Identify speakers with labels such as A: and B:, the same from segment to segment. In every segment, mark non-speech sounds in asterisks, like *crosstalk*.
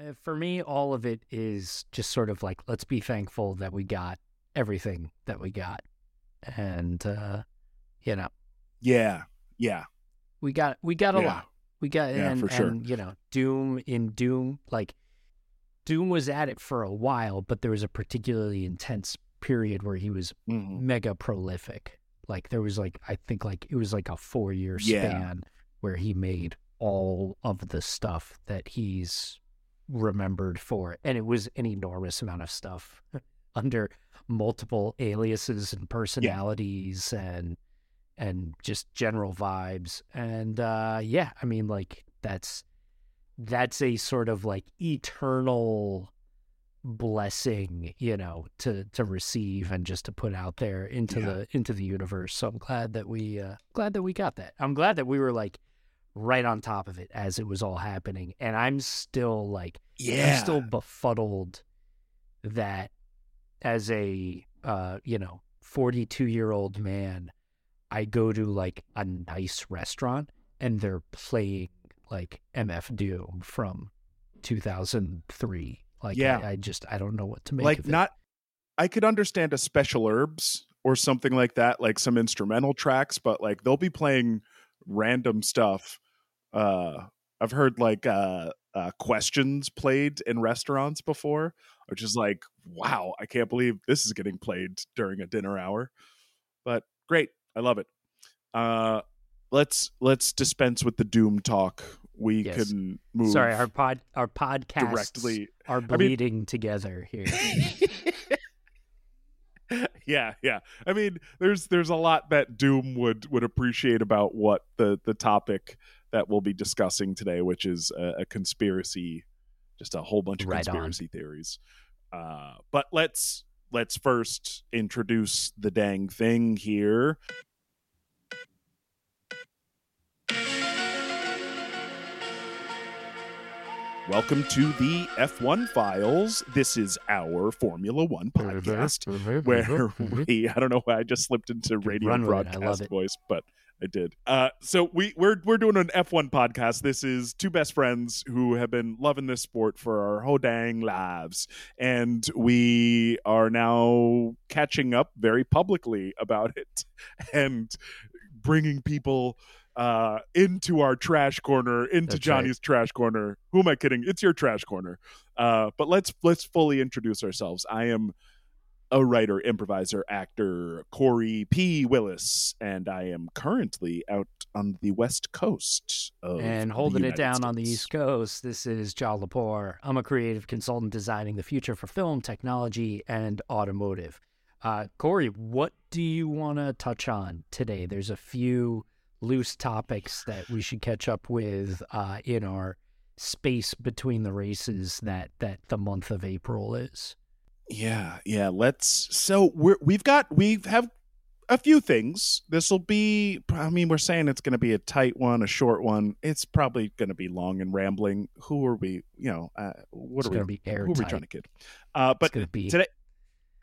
A: uh, for me, all of it is just sort of like let's be thankful that we got everything that we got, and uh, you know,
B: Yeah, yeah,
A: we got we got a
B: Yeah.
A: lot. We got
B: Yeah,
A: and,
B: for sure.
A: and you know, Doom in Doom like Doom was at it for a while, but there was a particularly intense period where he was
B: Mhm.
A: mega prolific. Like there was like I think like it was like a four year
B: Yeah.
A: span where he made all of the stuff that he's remembered for. And it was an enormous amount of stuff *laughs* under multiple aliases and personalities and and just general vibes. And uh yeah, I mean like that's that's a sort of like eternal blessing, you know, to to receive and just to put out there into
B: Yeah.
A: the into the universe. So I'm glad that we uh glad that we got that. I'm glad that we were like right on top of it as it was all happening. And I'm still like
B: yeah.
A: I'm still befuddled that as a uh, you know, 42 year old man, I go to like a nice restaurant and they're playing like MF Doom from 2003. Like,
B: Yeah.
A: I, I just, I don't know what to make
B: like
A: of it.
B: not. I could understand a special herbs or something like that, like some instrumental tracks, but like they'll be playing random stuff. Uh, I've heard like uh, uh, questions played in restaurants before, which is like, wow, I can't believe this is getting played during a dinner hour. But great, I love it. Uh, let's let's dispense with the doom talk. We
A: Yes.
B: can move.
A: Sorry, our pod, our podcasts
B: directly
A: are
B: mean-
A: bleeding together here. *laughs*
B: yeah, yeah. I mean, there's there's a lot that Doom would would appreciate about what the the topic that we'll be discussing today, which is a, a conspiracy, just a whole bunch of
A: Right on.
B: conspiracy theories. Uh, but let's let's first introduce the dang thing here. Welcome to the F1 Files. This is our Formula One podcast where we I don't know why I just slipped into radio
A: Run with it. I love
B: broadcast voice, but I did. Uh, so we we're we're doing an F1 podcast. This is two best friends who have been loving this sport for our whole dang lives, and we are now catching up very publicly about it *laughs* and bringing people uh into our trash corner into
A: That's right.
B: johnny's trash corner who am i kidding it's your trash corner uh but let's let's fully introduce ourselves i am a writer, improviser, actor, Cory P. Willis, and I am currently out on the West Coast of
A: and holding it down on the East Coast, this is John Lepore. I'm a creative consultant designing the future for film, technology, and automotive. Uh, Cory, what do you want to touch on today? There's a few loose topics that we should catch up with uh, in our space between the races that that the month of April is.
B: Yeah, yeah. Let's. So we're we've got we have a few things. This will be. I mean, we're saying it's going to be a tight one, a short one. It's probably going to be long and rambling. Who are we? You know, uh, what
A: It's
B: are we?
A: going to be
B: Who are we trying to kid? Uh, but
A: it's going to be
B: today.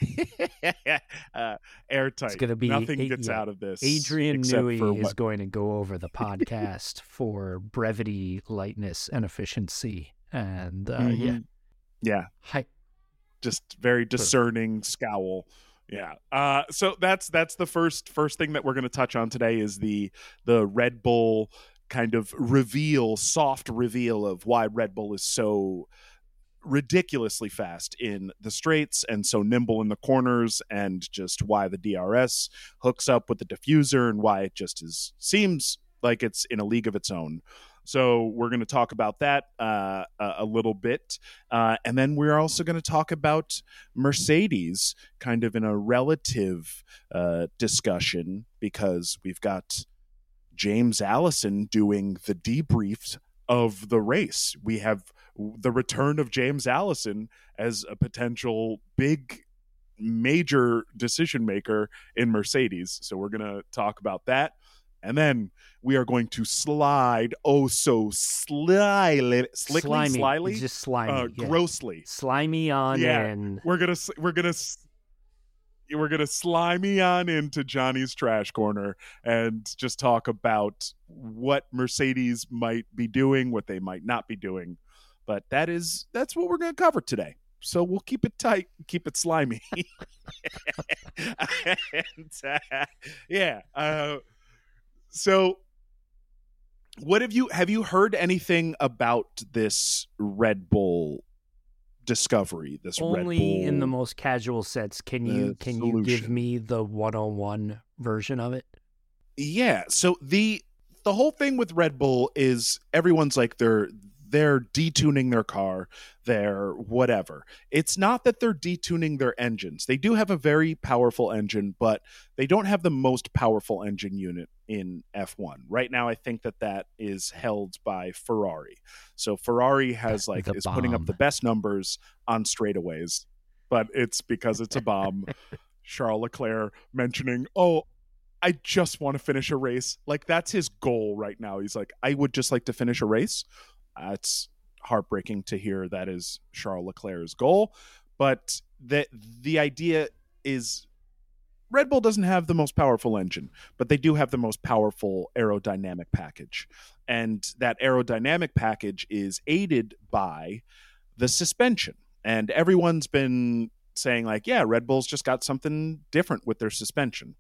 B: *laughs* uh, airtight.
A: It's gonna be
B: nothing
A: a-
B: gets
A: yeah.
B: out of this.
A: Adrian Newey is
B: what-
A: going to go over the *laughs* podcast for brevity, lightness, and efficiency. And uh, yeah,
B: Mhm. yeah,
A: hi-
B: just very discerning scowl. Yeah. Uh, so that's that's the first first thing that we're going to touch on today is the the Red Bull kind of reveal, soft reveal of why Red Bull is so ridiculously fast in the straights and so nimble in the corners and just why the DRS hooks up with the diffuser and why it just is seems like it's in a league of its own. So we're going to talk about that uh, a, little bit, uh, and then we're also going to talk about Mercedes, kind of in a relative uh, discussion, because we've got James Allison doing the debrief of the race. We have the return of James Allison as a potential big major decision maker in Mercedes. So we're going to talk about that. And then we are going to slide oh so slyly, slickly,
A: slimy,
B: slyly,
A: just slimy,
B: uh,
A: yeah.
B: grossly.
A: slimy on
B: Yeah.
A: in.
B: We're gonna we're gonna we're gonna slimy on into Johnny's trash corner and just talk about what Mercedes might be doing, what they might not be doing. But that is that's what we're going to cover today. So we'll keep it tight, keep it slimy. *laughs* and, uh, yeah. Uh, so what have you have you heard anything about this Red Bull discovery? This
A: only
B: Red Bull,
A: in the most casual sense. Can you can you give me the one on one version of it?
B: Yeah. So the the whole thing with Red Bull is everyone's like they're they're detuning their car, they're whatever. It's not that they're detuning their engines. They do have a very powerful engine, but they don't have the most powerful engine unit in F1. Right now I think that that is held by Ferrari. So Ferrari has like is putting up the best numbers on straightaways, but it's because it's a bomb. *laughs* Charles Leclerc mentioning, "Oh, I just want to finish a race. Like that's his goal right now. He's like, I would just like to finish a race. It's heartbreaking to hear that is Charles Leclerc's goal, but the the idea is Red Bull doesn't have the most powerful engine, but they do have the most powerful aerodynamic package. And that aerodynamic package is aided by the suspension. And everyone's been saying like, yeah, Red Bull's just got something different with their suspension.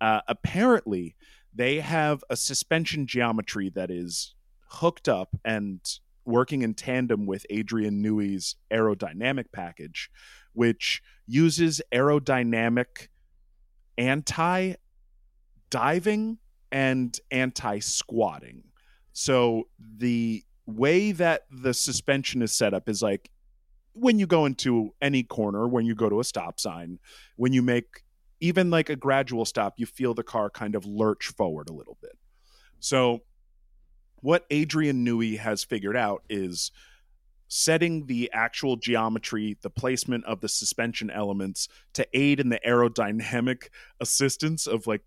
B: Uh, apparently, they have a suspension geometry that is hooked up and working in tandem with Adrian Newey's aerodynamic package, which uses aerodynamic anti diving and anti squatting. So the way that the suspension is set up is like when you go into any corner, when you go to a stop sign, when you make even like a gradual stop, you feel the car kind of lurch forward a little bit. So what Adrian Newey has figured out is setting the actual geometry, the placement of the suspension elements to aid in the aerodynamic assistance of like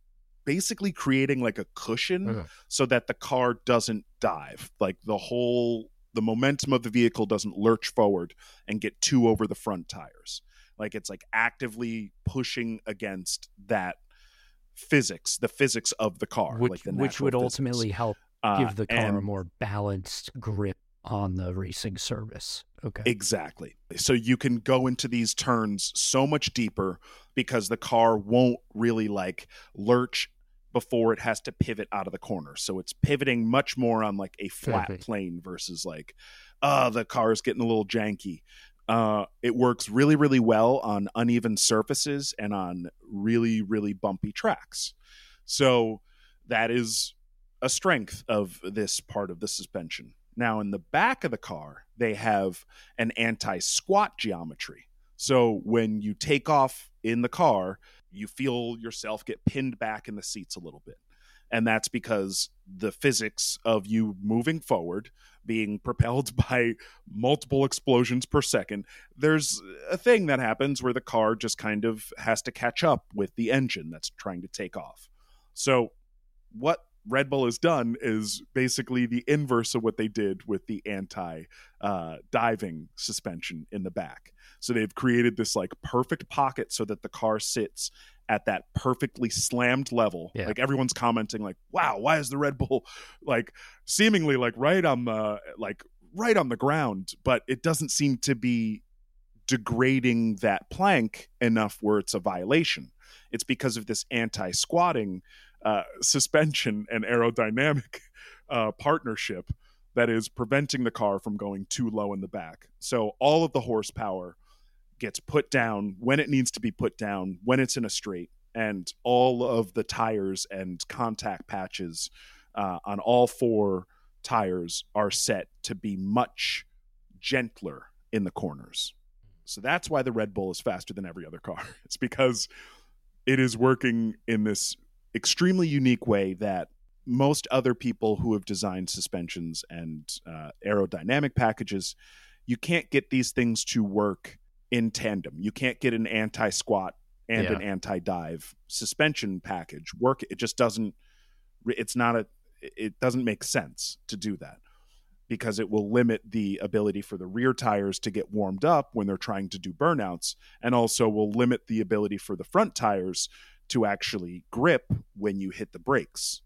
B: basically creating like a cushion okay. so that the car doesn't dive. Like the whole the momentum of the vehicle doesn't lurch forward and get too over the front tires. Like it's like actively pushing against that physics, the physics of the car,
A: which,
B: like
A: which would
B: physics.
A: ultimately help uh, give the car a more balanced grip on the racing surface. Okay.
B: Exactly. So you can go into these turns so much deeper because the car won't really like lurch before it has to pivot out of the corner. So it's pivoting much more on like a flat Perfect. plane versus like, uh, the car is getting a little janky. Uh, it works really, really well on uneven surfaces and on really, really bumpy tracks. So that is a strength of this part of the suspension. Now, in the back of the car, they have an anti squat geometry. So when you take off in the car, you feel yourself get pinned back in the seats a little bit. And that's because the physics of you moving forward, being propelled *laughs* by multiple explosions per second, there's a thing that happens where the car just kind of has to catch up with the engine that's trying to take off. So, what Red Bull has done is basically the inverse of what they did with the anti uh, diving suspension in the back. So they've created this like perfect pocket so that the car sits at that perfectly slammed level. Yeah. Like everyone's commenting, like, "Wow, why is the Red Bull *laughs* like seemingly like right on the like right on the ground?" But it doesn't seem to be degrading that plank enough where it's a violation. It's because of this anti-squatting uh, suspension and aerodynamic uh, partnership that is preventing the car from going too low in the back. So all of the horsepower gets put down when it needs to be put down, when it's in a straight, and all of the tires and contact patches uh, on all four tires are set to be much gentler in the corners. So that's why the Red Bull is faster than every other car. *laughs* It's because it is working in this extremely unique way that most other people who have designed suspensions and uh, aerodynamic packages, you can't get these things to work in tandem. You can't get an anti squat and yeah. an anti dive suspension package work. It just doesn't. It's not a. It doesn't make sense to do that because it will limit the ability for the rear tires to get warmed up when they're trying to do burnouts, and also will limit the ability for the front tires to actually grip when you hit the brakes,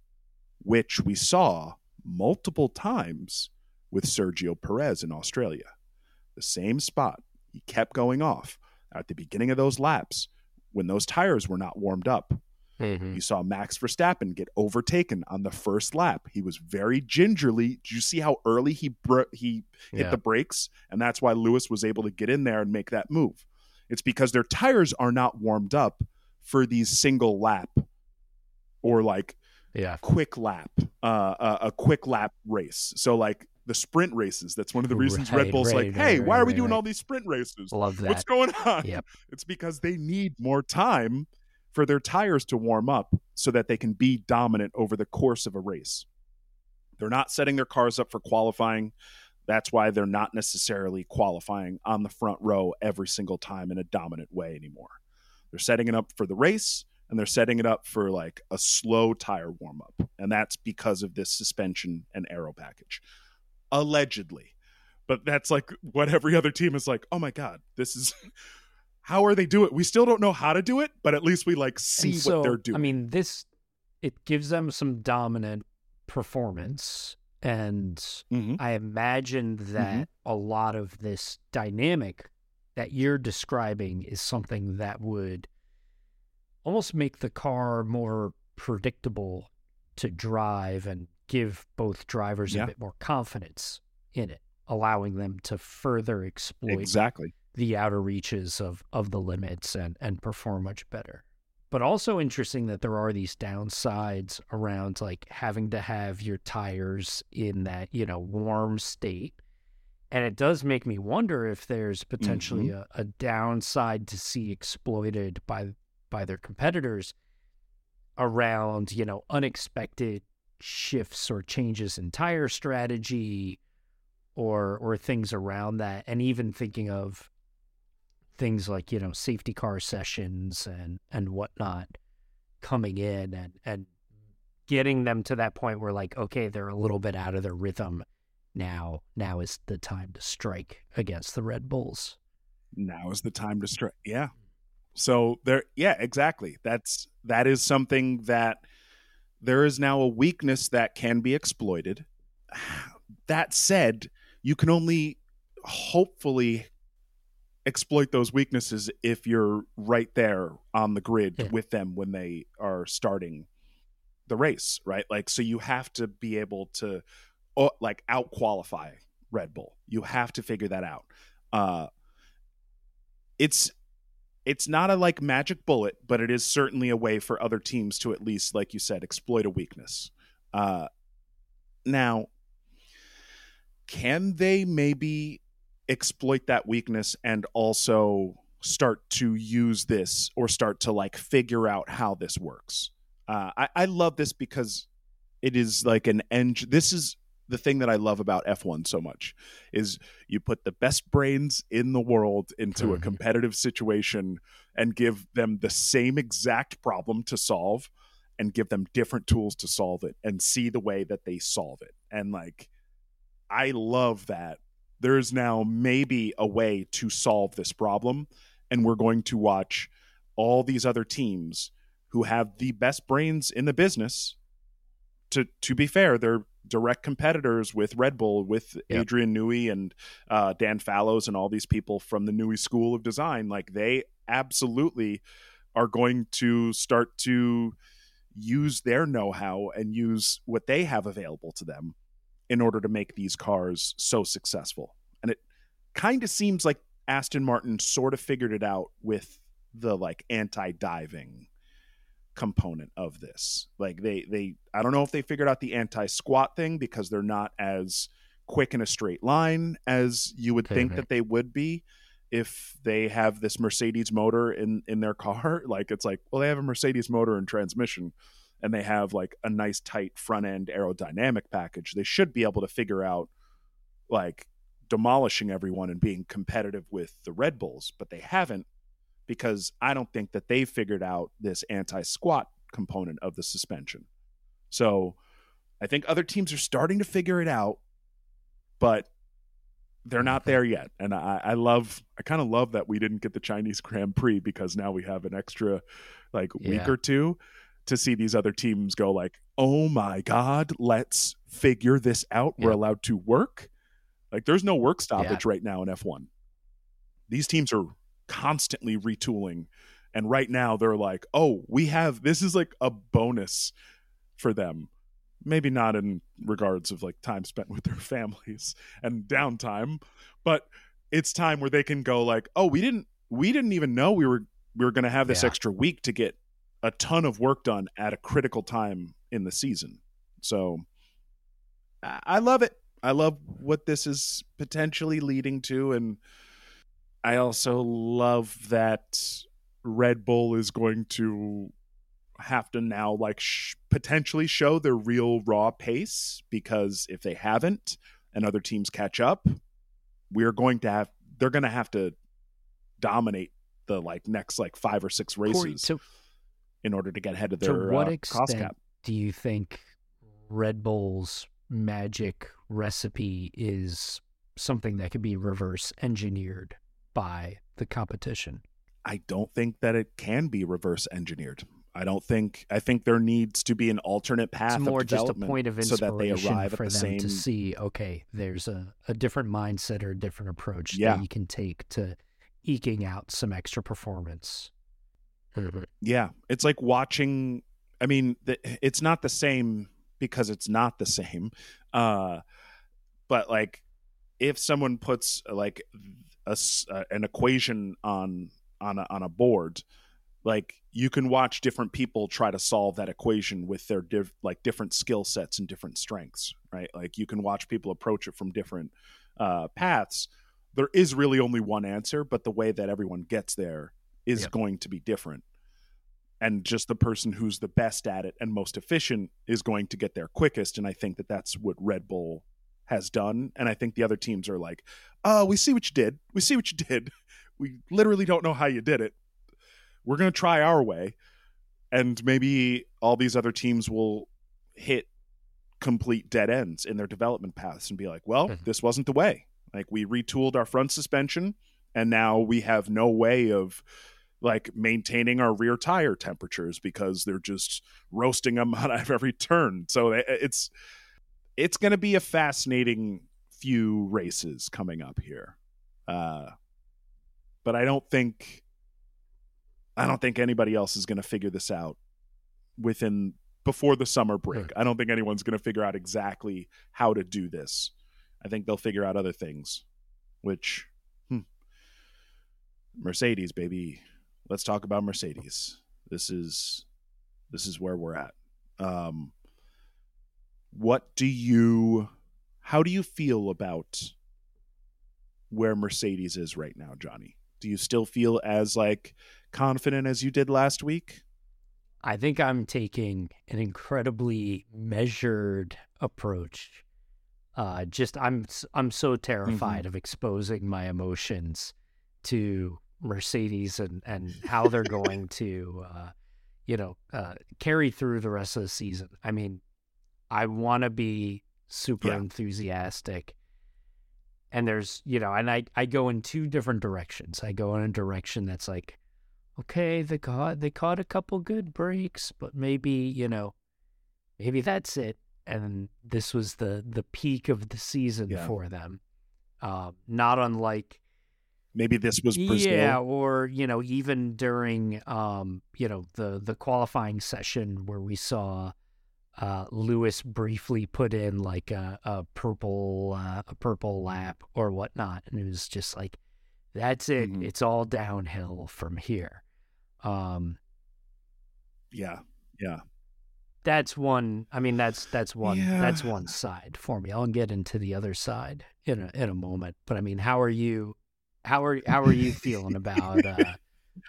B: which we saw multiple times with Sergio Perez in Australia. The same spot. He kept going off at the beginning of those laps when those tires were not warmed up. Mm-hmm. You saw Max Verstappen get overtaken on the first lap. He was very gingerly. Did you see how early he br- he hit yeah. the brakes? And that's why Lewis was able to get in there and make that move. It's because their tires are not warmed up for these single lap or like
A: yeah
B: quick lap uh, a, a quick lap race. So like the sprint races. That's one of the reasons right, Red Bull's right, like, hey, right, why are we doing all these sprint races?
A: Love that.
B: What's going on?
A: Yep.
B: It's because they need more time for their tires to warm up so that they can be dominant over the course of a race. They're not setting their cars up for qualifying. That's why they're not necessarily qualifying on the front row every single time in a dominant way anymore. They're setting it up for the race and they're setting it up for like a slow tire warm up. And that's because of this suspension and aero package. Allegedly. But that's like what every other team is like, oh my God, this is *laughs* how are they do it? We still don't know how to do it, but at least we like see so, what they're doing.
A: I mean, this it gives them some dominant performance. And mm-hmm. I imagine that mm-hmm. a lot of this dynamic that you're describing is something that would almost make the car more predictable to drive and give both drivers yeah. a bit more confidence in it, allowing them to further exploit
B: exactly
A: the outer reaches of of the limits and and perform much better. But also interesting that there are these downsides around like having to have your tires in that, you know, warm state. And it does make me wonder if there's potentially mm-hmm. a, a downside to see exploited by by their competitors around, you know, unexpected shifts or changes in tire strategy or or things around that and even thinking of things like you know safety car sessions and and whatnot coming in and and getting them to that point where like okay they're a little bit out of their rhythm now now is the time to strike against the red bulls
B: now is the time to strike yeah so there yeah exactly that's that is something that there is now a weakness that can be exploited *sighs* that said you can only hopefully exploit those weaknesses if you're right there on the grid yeah. with them when they are starting the race, right? Like, so you have to be able to uh, like out qualify Red Bull. You have to figure that out. Uh, it's it's not a like magic bullet, but it is certainly a way for other teams to at least, like you said, exploit a weakness. Uh, now, can they maybe exploit that weakness and also start to use this or start to like figure out how this works. Uh, I, I love this because it is like an engine. This is the thing that I love about F1 so much is you put the best brains in the world into a mm. competitive situation and give them the same exact problem to solve and give them different tools to solve it and see the way that they solve it. And like I love that there's now maybe a way to solve this problem. And we're going to watch all these other teams who have the best brains in the business. To to be fair, they're direct competitors with Red Bull, with yep. Adrian Newey and uh, Dan Fallows and all these people from the Newey School of Design. Like they absolutely are going to start to use their know-how and use what they have available to them in order to make these cars so successful. And it kind of seems like Aston Martin sort of figured it out with the like anti-diving component of this. Like they they I don't know if they figured out the anti-squat thing because they're not as quick in a straight line as you would think that they would be if they have this Mercedes motor in in their car. *laughs* Like it's like, well, they have a Mercedes motor and transmission and they have like a nice tight front end aerodynamic package, they should be able to figure out like demolishing everyone and being competitive with the Red Bulls, but they haven't because I don't think that they figured out this anti squat component of the suspension. So I think other teams are starting to figure it out, but they're not there yet. And I, I love, I kind of love that we didn't get the Chinese *laughs* Grand Prix because now we have an extra like yeah. week or two to see these other teams go like, "Oh my god, let's figure this out. We're allowed to work." Like there's no work stoppage yeah. right now in F1. These teams are constantly retooling. And right now they're like, oh, we have this is like a bonus for them. Maybe not in regards of like time spent with their *laughs* families and downtime, but it's time where they can go like, oh, we didn't we didn't even know we were we were going to have this yeah. extra week to get a ton of work done at a critical time in the season. So I love it. I love what this is potentially leading to and I also love that Red Bull is going to have to now like sh- potentially show their real raw pace because if they haven't and other teams catch up, we're going to have they're going to have to dominate the like next like five or six races Cory, to, in order to get ahead of their
A: to what
B: uh,
A: extent Do you think Red Bull's magic recipe is something that could be reverse engineered by the competition?
B: I don't think that it can be reverse engineered. I don't think. I think there needs to be an alternate path.
A: It's more just a point of inspiration so that they arrive for the them same... to see. Okay, there's a, a different mindset or a different approach yeah. that you can take to eking out some extra performance.
B: Yeah, it's like watching. I mean, it's not the same because it's not the same. Uh, but like, if someone puts like a, an equation on on a, on a board like you can watch different people try to solve that equation with their like different skill sets and different strengths right? Like you can watch people approach it from different uh, paths. There is really only one answer but the way that everyone gets there is yep. going to be different. And just the person who's the best at it and most efficient is going to get there quickest and i think that that's what red bull has done and i think the other teams are like oh we see what you did. We see what you did. *laughs* We literally don't know how you did it. We're going to try our way and maybe all these other teams will hit complete dead ends in their development paths and be like well mm-hmm. this wasn't the way. Like we retooled our front suspension and now we have no way of like maintaining our rear tire temperatures because they're just roasting them *laughs* out of every turn. So it's it's going to be a fascinating few races coming up here uh but i don't think I don't think anybody else is going to figure this out within before the summer break. I don't think anyone's going to figure out exactly how to do this. I think they'll figure out other things, which hmm, Mercedes, baby. Let's talk about Mercedes. This is this is where we're at. Um, what do you how do you feel about where Mercedes is right now, Johnny? Do you still feel as like confident as you did last week?
A: I think I'm taking an incredibly measured approach. Uh, just I'm I'm so terrified mm-hmm. of exposing my emotions to Mercedes and and how they're *laughs* going to, uh, you know, uh, carry through the rest of the season. I mean, I want to be super yeah. enthusiastic, and there's you know, and I I go in two different directions. I go in a direction that's like okay, they caught they caught a couple good breaks, but maybe you know, maybe that's it. And this was the the peak of the season yeah. for them. Uh, not unlike
B: maybe this was Brazil.
A: yeah, or you know, even during um, you know the the qualifying session where we saw uh, Lewis briefly put in like a, a purple uh, a purple lap or whatnot, and it was just like that's it. Mm-hmm. It's all downhill from here. Um,
B: yeah, yeah.
A: That's one. I mean, that's that's one. Yeah. That's one side for me. I'll get into the other side in a in a moment. But I mean, how are you? How are how are you *laughs* feeling about uh,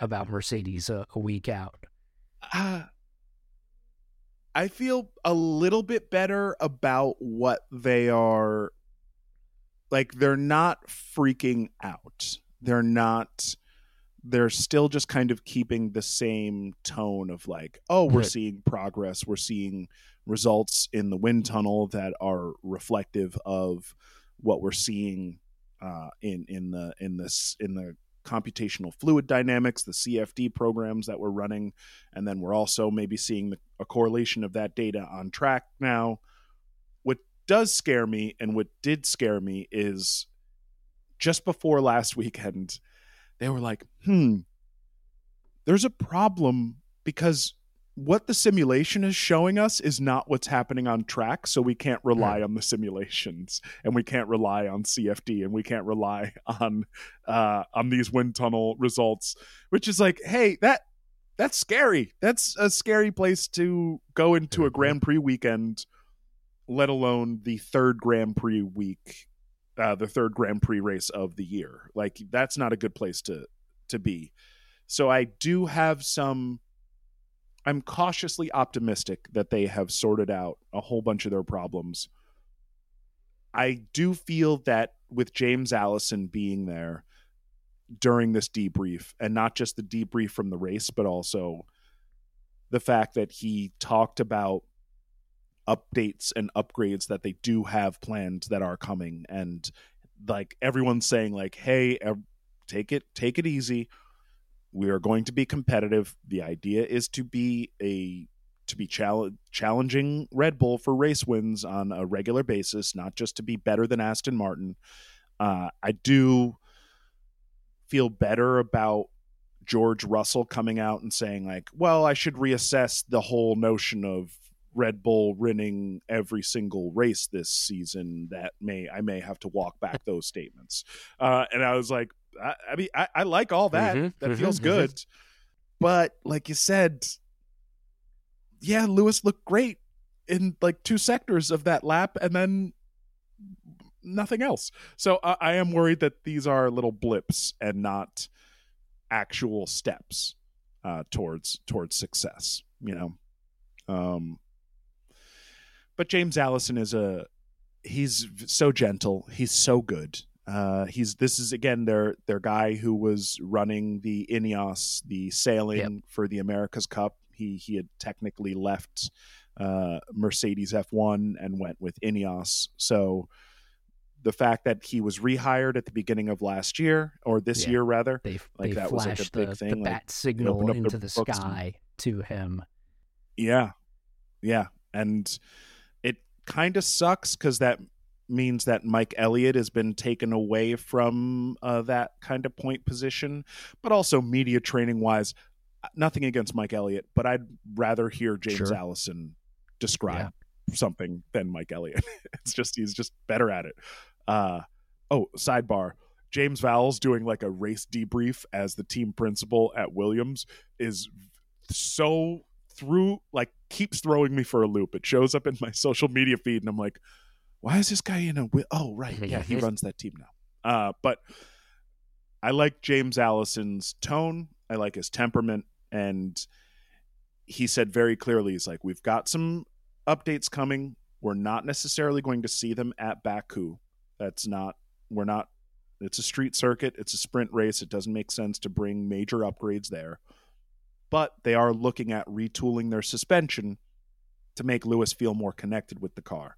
A: about Mercedes a, a week out?
B: Uh, I feel a little bit better about what they are. Like they're not freaking out. They're not they're still just kind of keeping the same tone of like, oh, we're right. seeing progress, we're seeing results in the wind tunnel that are reflective of what we're seeing uh, in in the in this in the computational fluid dynamics, the CFD programs that we're running, and then we're also maybe seeing the, a correlation of that data on track now. What does scare me and what did scare me is just before last *laughs* weekend, they were like, hmm, there's a problem because what the simulation is showing us is not what's happening on track so we can't rely on the simulations and we can't rely on cfd and we can't rely *laughs* on uh on these wind tunnel results which is like hey that that's scary. That's a scary place to go into a grand prix weekend let alone the third grand prix week uh the third grand prix race of the year. Like that's not a good place to to be. So i do have some I'm cautiously optimistic that they have sorted out a whole bunch of their problems. I do feel that with James Allison being there during this debrief, and not just the debrief from the race, but also the fact that he talked about updates and upgrades that they do have planned that are coming and like everyone's saying like hey take it take it easy we are going to be competitive. The idea is to be a to be chal- challenging Red Bull for race wins on a regular basis, not just to be better than Aston Martin. Uh, I do feel better about George Russell coming out and saying like, "Well, I should reassess the whole notion of Red Bull winning every single race this season. That may I may have to walk back those statements." Uh, and I was like, I, I mean, I, I, like all that. Mm-hmm, that mm-hmm, feels mm-hmm. good. Mm-hmm. But like you said, yeah, Lewis looked great in like two sectors of that lap, and then nothing else. So uh, I am worried that these are little blips and not actual steps uh, towards towards success. You know, um, but James Allison is a he's so gentle. He's so good. Uh, he's this is again their their guy who was running the Ineos, the sailing yep. for the America's Cup. He he had technically left uh, Mercedes F1 and went with Ineos. So the fact that he was rehired at the beginning of last year or this yeah. year rather,
A: they like they that was like a big the, thing. The bat signal into the sky and, to him.
B: Yeah, yeah, and it kind of sucks because that means that Mike Elliott has been taken away from uh, that kind of point position, but also media training wise, nothing against Mike Elliott, but I'd rather hear James sure. Allison describe yeah. something than Mike Elliott. *laughs* it's just he's just better at it. Uh, oh, sidebar. James Vowles doing like a race debrief as the team principal at Williams is so through like keeps throwing me for a loop. It shows up in my *laughs* social media feed and I'm like, why is this guy in a oh right. *laughs* Yeah he runs that team now. Uh, but i like james allison's tone. I like his temperament. And he said very clearly he's like we've got some updates coming. We're not necessarily going to see them at baku. That's not we're not it's a street circuit. It's a sprint race. It doesn't make sense to bring major upgrades there. But they are looking at retooling their suspension to make lewis feel more connected with the car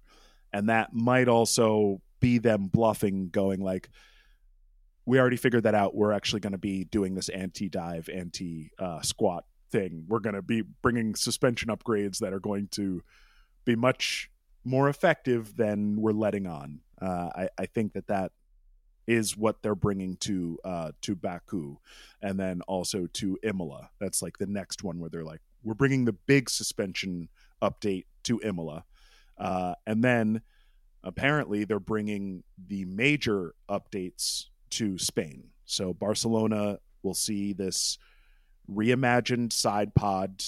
B: and that might also be them bluffing going like we already figured that out. We're actually going to be doing this anti dive anti uh, squat thing. We're going to be bringing suspension upgrades that are going to be much more effective than we're letting on. Uh, I, I think that that is what they're bringing to uh, to Baku, and then also to Imola. That's like the next one where they're like, we're bringing the big suspension update to Imola, uh, and then apparently they're bringing the major updates to Spain. So Barcelona will see this reimagined side pod.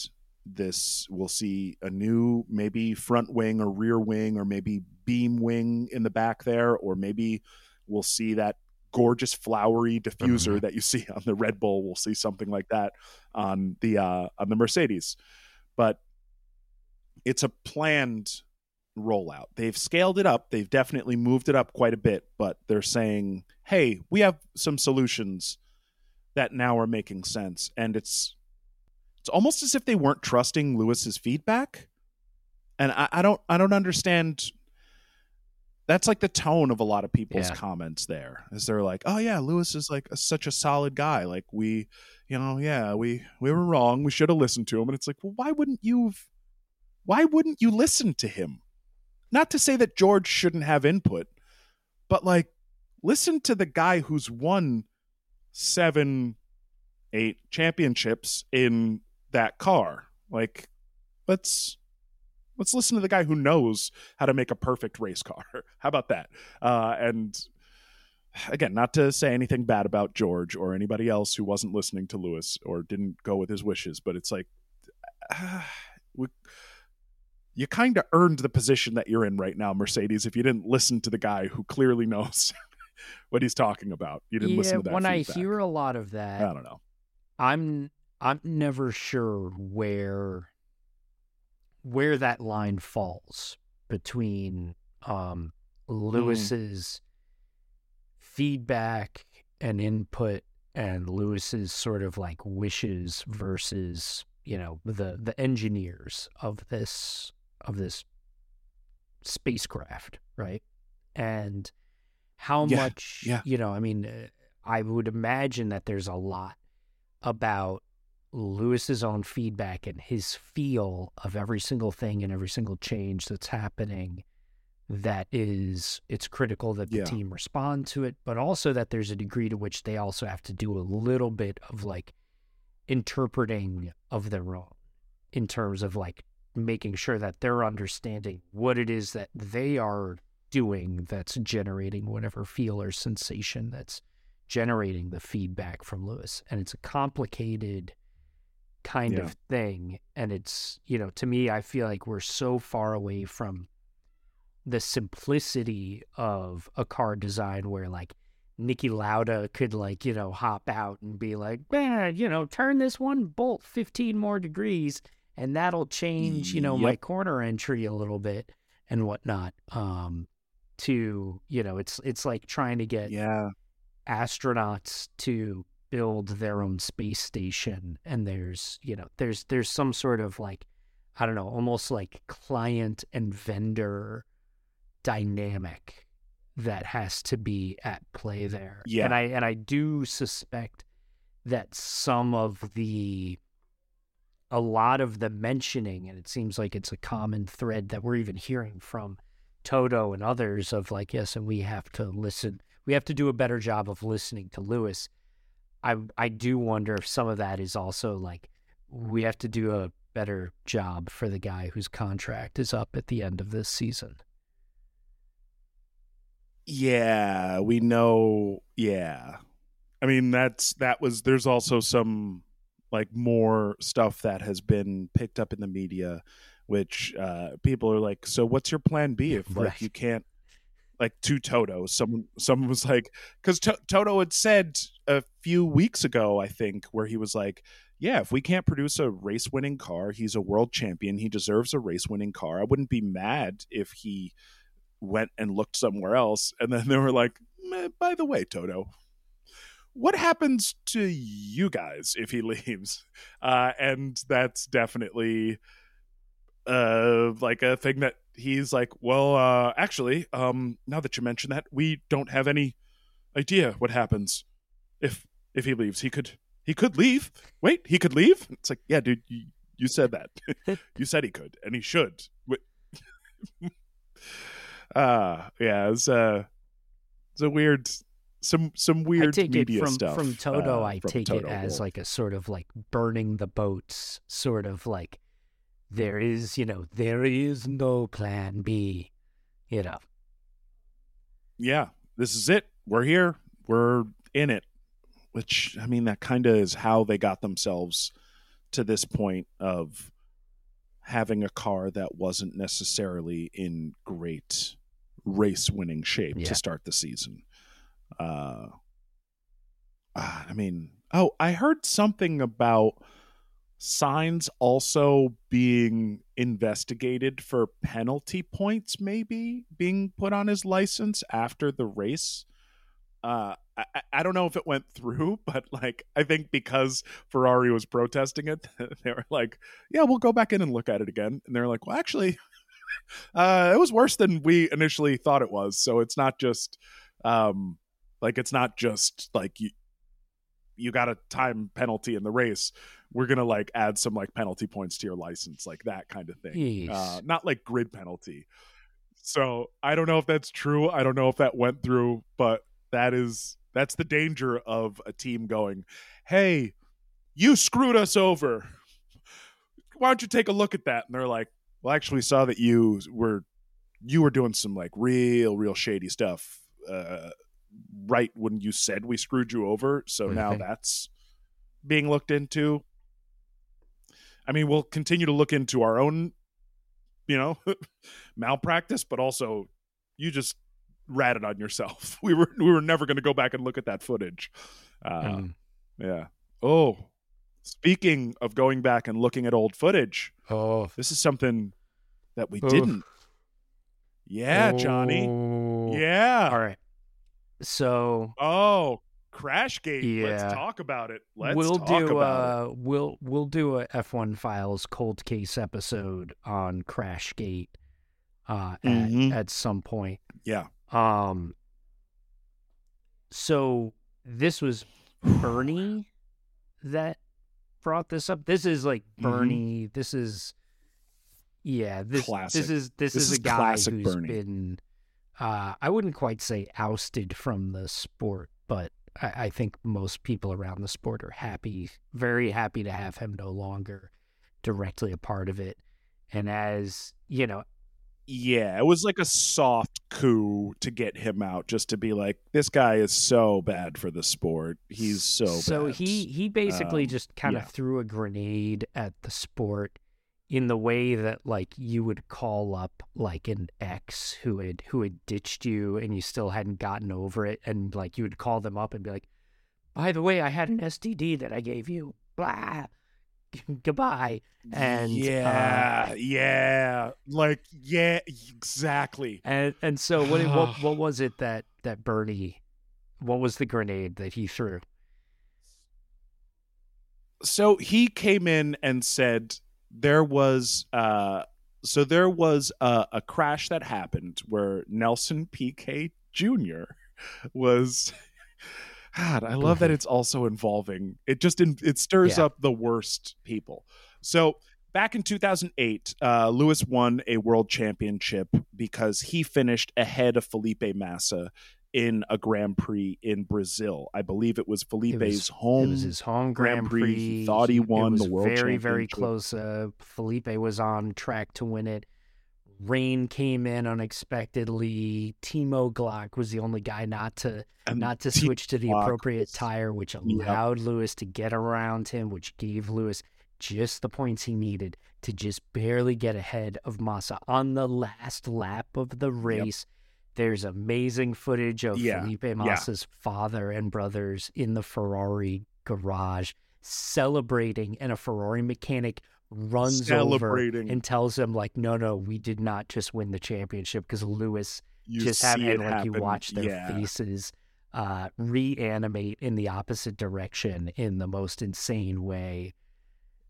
B: This we'll see a new maybe front wing or rear wing or maybe beam wing in the back there, or maybe we'll see that gorgeous flowery diffuser mm-hmm. that you see *laughs* on the Red Bull. We'll see something like that on the uh, on the Mercedes, but it's a planned rollout. They've scaled it up. They've definitely moved it up quite a bit, but they're saying, "Hey, we have some solutions that now are making sense." And it's it's almost as if they weren't trusting Lewis's feedback. And I, I don't I don't understand that's like the tone of a lot of people's yeah. comments there is they're like oh yeah lewis is like a, such a solid guy like we you know yeah we we were wrong we should have listened to him and it's like well why wouldn't you why wouldn't you listen to him not to say that George shouldn't have input, but like listen to the guy who's won seven, eight championships in that car. Like, let's let's listen to the guy who knows how to make a perfect race car. *laughs* How about that? Uh, and again, not to say anything bad about George or anybody else who wasn't listening to Lewis or didn't go with his wishes, but it's like uh, *sighs* we, you kind of earned the position that you're in right now, Mercedes, if you didn't listen to the guy who clearly knows *laughs* what he's talking about. You didn't
A: yeah,
B: listen to that.
A: When
B: feedback.
A: I hear a lot of that,
B: I don't know.
A: I'm I'm never sure where where that line falls between um, Lewis's feedback and input and Lewis's sort of like wishes versus you know the the engineers of this of this spacecraft, right? And how
B: Yeah,
A: much
B: yeah.
A: you know, I mean, uh, I would imagine that there's a lot about Lewis's own feedback and his feel of every single thing and every single change that's happening that is it's critical that the
B: Yeah.
A: team respond to it but also that there's a degree to which they also have to do a little bit of like interpreting of their own in terms of like making sure that they're understanding what it is that they are doing that's generating whatever feel or sensation that's generating the feedback from Lewis. And it's a complicated kind
B: Yeah.
A: of thing. And it's, you know, to me, I feel like we're so far away from the simplicity of a car design where like Niki Lauda could like, you know, hop out and be like, man, you know, turn this one bolt 15 more degrees and that'll change, you know, my corner entry a little bit and whatnot. Um, to, you know, it's it's like trying to get
B: Yeah.
A: astronauts to build their own space station and there's you know there's there's some sort of like i don't know almost like client and vendor dynamic that has to be at play there
B: Yeah.
A: and i and i do suspect that some of the a lot of the mentioning and it seems like it's a common thread that we're even hearing from toto and others of like yes and we have to listen we have to do a better job of listening to Lewis. I I do wonder if some of that is also like we have to do a better job for the guy whose contract is up at the end of this season.
B: Yeah, we know. Yeah. I mean, that's that was there's also some like more stuff that has been picked up in the media which uh people are like, "So what's your plan B if like
A: Right.
B: you can't like to Toto. Someone someone was like cuz to- Toto had said a few weeks ago, I think, where he was like, "Yeah, if we can't produce a race-winning car, he's a world champion. He deserves a race-winning car. I wouldn't be mad if he went and looked somewhere else." And then they were like, "By the way, Toto, what happens to you guys if he *laughs* leaves?" Uh, and that's definitely uh like a thing that he's like well uh actually um now that you mention that we don't have any idea what happens. If if he leaves he could he could leave. Wait he could leave? It's like yeah dude you, you said that. *laughs* You said he could and he should. *laughs* Uh yeah it's uh it's a weird some some weird
A: I take it
B: media
A: from
B: stuff
A: from Toto.
B: uh,
A: I
B: from
A: take
B: Toto
A: it as
B: world.
A: like a sort of like burning the boats, sort of like there is, you know, there is no plan B. You know,
B: yeah, this is it. We're here. We're in it. Which I mean, that kind of is how they got themselves to this point of having a car that wasn't necessarily in great race-winning shape
A: Yeah.
B: to start the season. Uh, ah, I mean, oh, I heard something about Sainz also being investigated for penalty points maybe being put on his license after the race. Uh I, I- I don't know if it went *laughs* through but like i think because ferrari was protesting it *laughs* they were like yeah we'll go back in and look at it again. And they're like well actually *laughs* uh it was worse than we initially thought it was. So it's not just um like it's not just like you you got a time penalty in the race we're gonna like add some like penalty points to your license like that kind of thing uh not like grid penalty So I don't know if that's true. I don't know if that went through, but that is that's the danger of a team going, "Hey, you screwed us over. Why don't you take a look at that?" And they're like, "Well, I actually saw that you were you were doing some like real, real shady stuff uh, right when you said we screwed you over. So now
A: Okay.
B: that's being looked into. I mean, we'll continue to look into our own, you know, *laughs* malpractice, but also you just ratted on yourself. *laughs* We were we were never going to go back and look at that footage. Uh,
A: Mm.
B: yeah. Oh, speaking of going back and looking at old footage,
A: Oh,
B: this is something that we
A: Oof.
B: didn't. Yeah, Johnny.
A: Oh.
B: Yeah.
A: All right. So
B: Oh, Crashgate. Let's talk about it. Let's
A: we'll
B: talk
A: do
B: about
A: uh we'll we'll do a F1 Files cold case episode on Crashgate uh
B: Mhm.
A: at, at some point.
B: Yeah.
A: Um so this was Bernie that brought this up. This is like
B: Mhm.
A: Bernie. This is yeah, this
B: Classic.
A: this is this,
B: This
A: is
B: is
A: a guy who's
B: Bernie.
A: been uh I wouldn't quite say ousted from the sport, but I, I think most people around the sport are happy, very happy to have him no longer directly a part of it. And as you know,
B: Yeah, it was like a soft coup to get him out, just to be like, this guy is so bad for the sport. He's so
A: so
B: bad.
A: he he basically
B: Um,
A: just kind of
B: yeah.
A: threw a grenade at the sport in the way that like you would call up like an ex who had who had ditched you and you still hadn't gotten over it and like you would call them up and be like by the way i had an std that i gave you. Blah. *laughs* Goodbye. And uh,
B: yeah, yeah, like yeah, exactly.
A: and and so what what *sighs* what was it that that bernie what was the grenade that he threw?
B: So he came in and said there was uh so there was a, a crash that happened where Nelson Piquet Jr. *laughs* was God, I love that
A: Mhm.
B: it's also involving it just in, it stirs
A: Yeah.
B: up the worst people. So back in 2008, uh, Lewis won a world championship because he finished ahead of Felipe Massa in a Grand Prix in Brazil. I believe it was Felipe's home
A: it was his home
B: Grand
A: Grand,
B: Prix.
A: Prix.
B: He thought he
A: it
B: won the
A: was
B: world
A: very, very close. Uh, Felipe was on track to win it. Rain came in unexpectedly. Timo Glock was the only guy not to
B: and
A: not to
B: T-
A: switch to the
B: Glock
A: appropriate
B: was-
A: tire, which allowed Lewis to get around him, which gave Lewis just the points he needed to just barely get ahead of Massa on the last lap of the race. There's amazing footage of
B: Yeah,
A: Felipe Massa's father and brothers in the Ferrari garage celebrating, and a Ferrari mechanic runs over and tells him like, "No, no, we did not just win the championship because Lewis
B: you
A: just
B: it
A: like you watch their
B: yeah.
A: faces uh, reanimate in the opposite direction in the most insane way.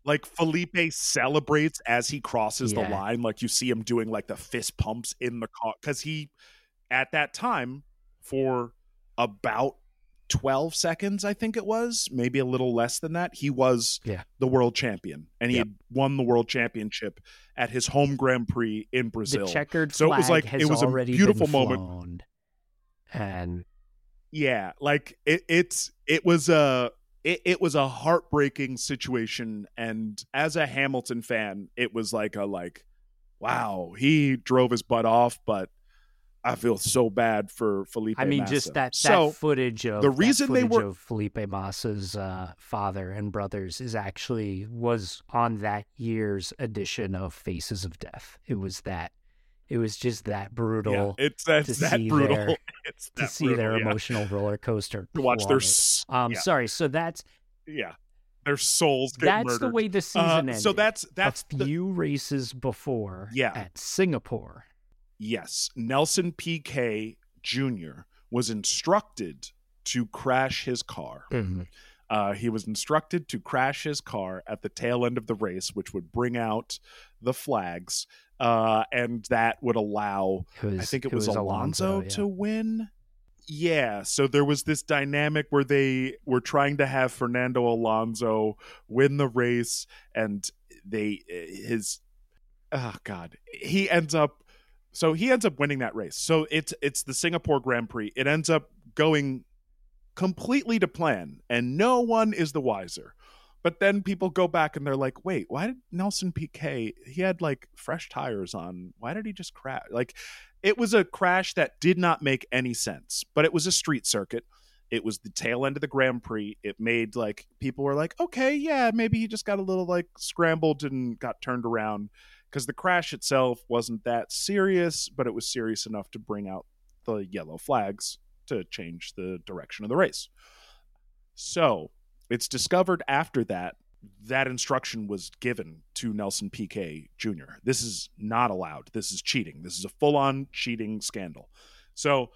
B: Like Felipe celebrates as he crosses the line. Like you see him doing like the fist pumps in the car because he, at that time, for about 12 seconds, I think it was, maybe a little less than that, he was
A: Yeah.
B: the world champion. And he
A: Yep.
B: had won the world championship at his home Grand Prix in Brazil.
A: The checkered
B: So it was like- it was a beautiful moment.
A: and
B: yeah like it, it's it was a it, it was a heartbreaking situation and as a hamilton fan it was like a like wow he drove his butt off but i feel so bad for felipe
A: I mean,
B: Massa.
A: just that that
B: so
A: footage of
B: the reason they were-
A: of Felipe Massa's uh, father and brothers is actually was on that year's edition of Faces of Death. It was that. It was just that brutal
B: yeah, it's that
A: see
B: brutal
A: their- *laughs*
B: it's
A: to see
B: brutal,
A: their
B: yeah.
A: emotional roller coaster.
B: to watch their
A: Um,
B: yeah.
A: sorry. So that's
B: yeah their souls get
A: that's
B: murdered
A: the way the
B: Uh,
A: season ended.
B: so that's that's
A: a
B: the,
A: few races before.
B: Yeah.
A: At Singapore.
B: Yes, Nelson Piquet Jr. was instructed to crash his car. Uh, he was instructed to crash his car at the tail end of the race, which would bring out the flags, uh, and that would allow, I think it, was, Alonso,
A: Alonso, yeah.
B: to win. Yeah, so there was this dynamic where they were trying to have Fernando Alonso win the race, and they his oh god, he ends up So he ends up winning that race. So it's it's the Singapore Grand Prix. It ends up going completely to plan, and no one is the wiser. But then people go back and they're like, wait, why did Nelson Piquet, he had like fresh tires on. Why did he just crash? Like, it was a crash that did not make any sense, but it was a street circuit. It was the tail end of the Grand Prix. It made like people were like, okay, yeah, maybe he just got a little like scrambled and got turned around because the crash itself wasn't that serious, but it was serious enough to bring out the yellow flags to change the direction of the race. So it's discovered after that that instruction was given to Nelson Piquet Jr. This is not allowed. This is cheating. This is a full on cheating scandal. So,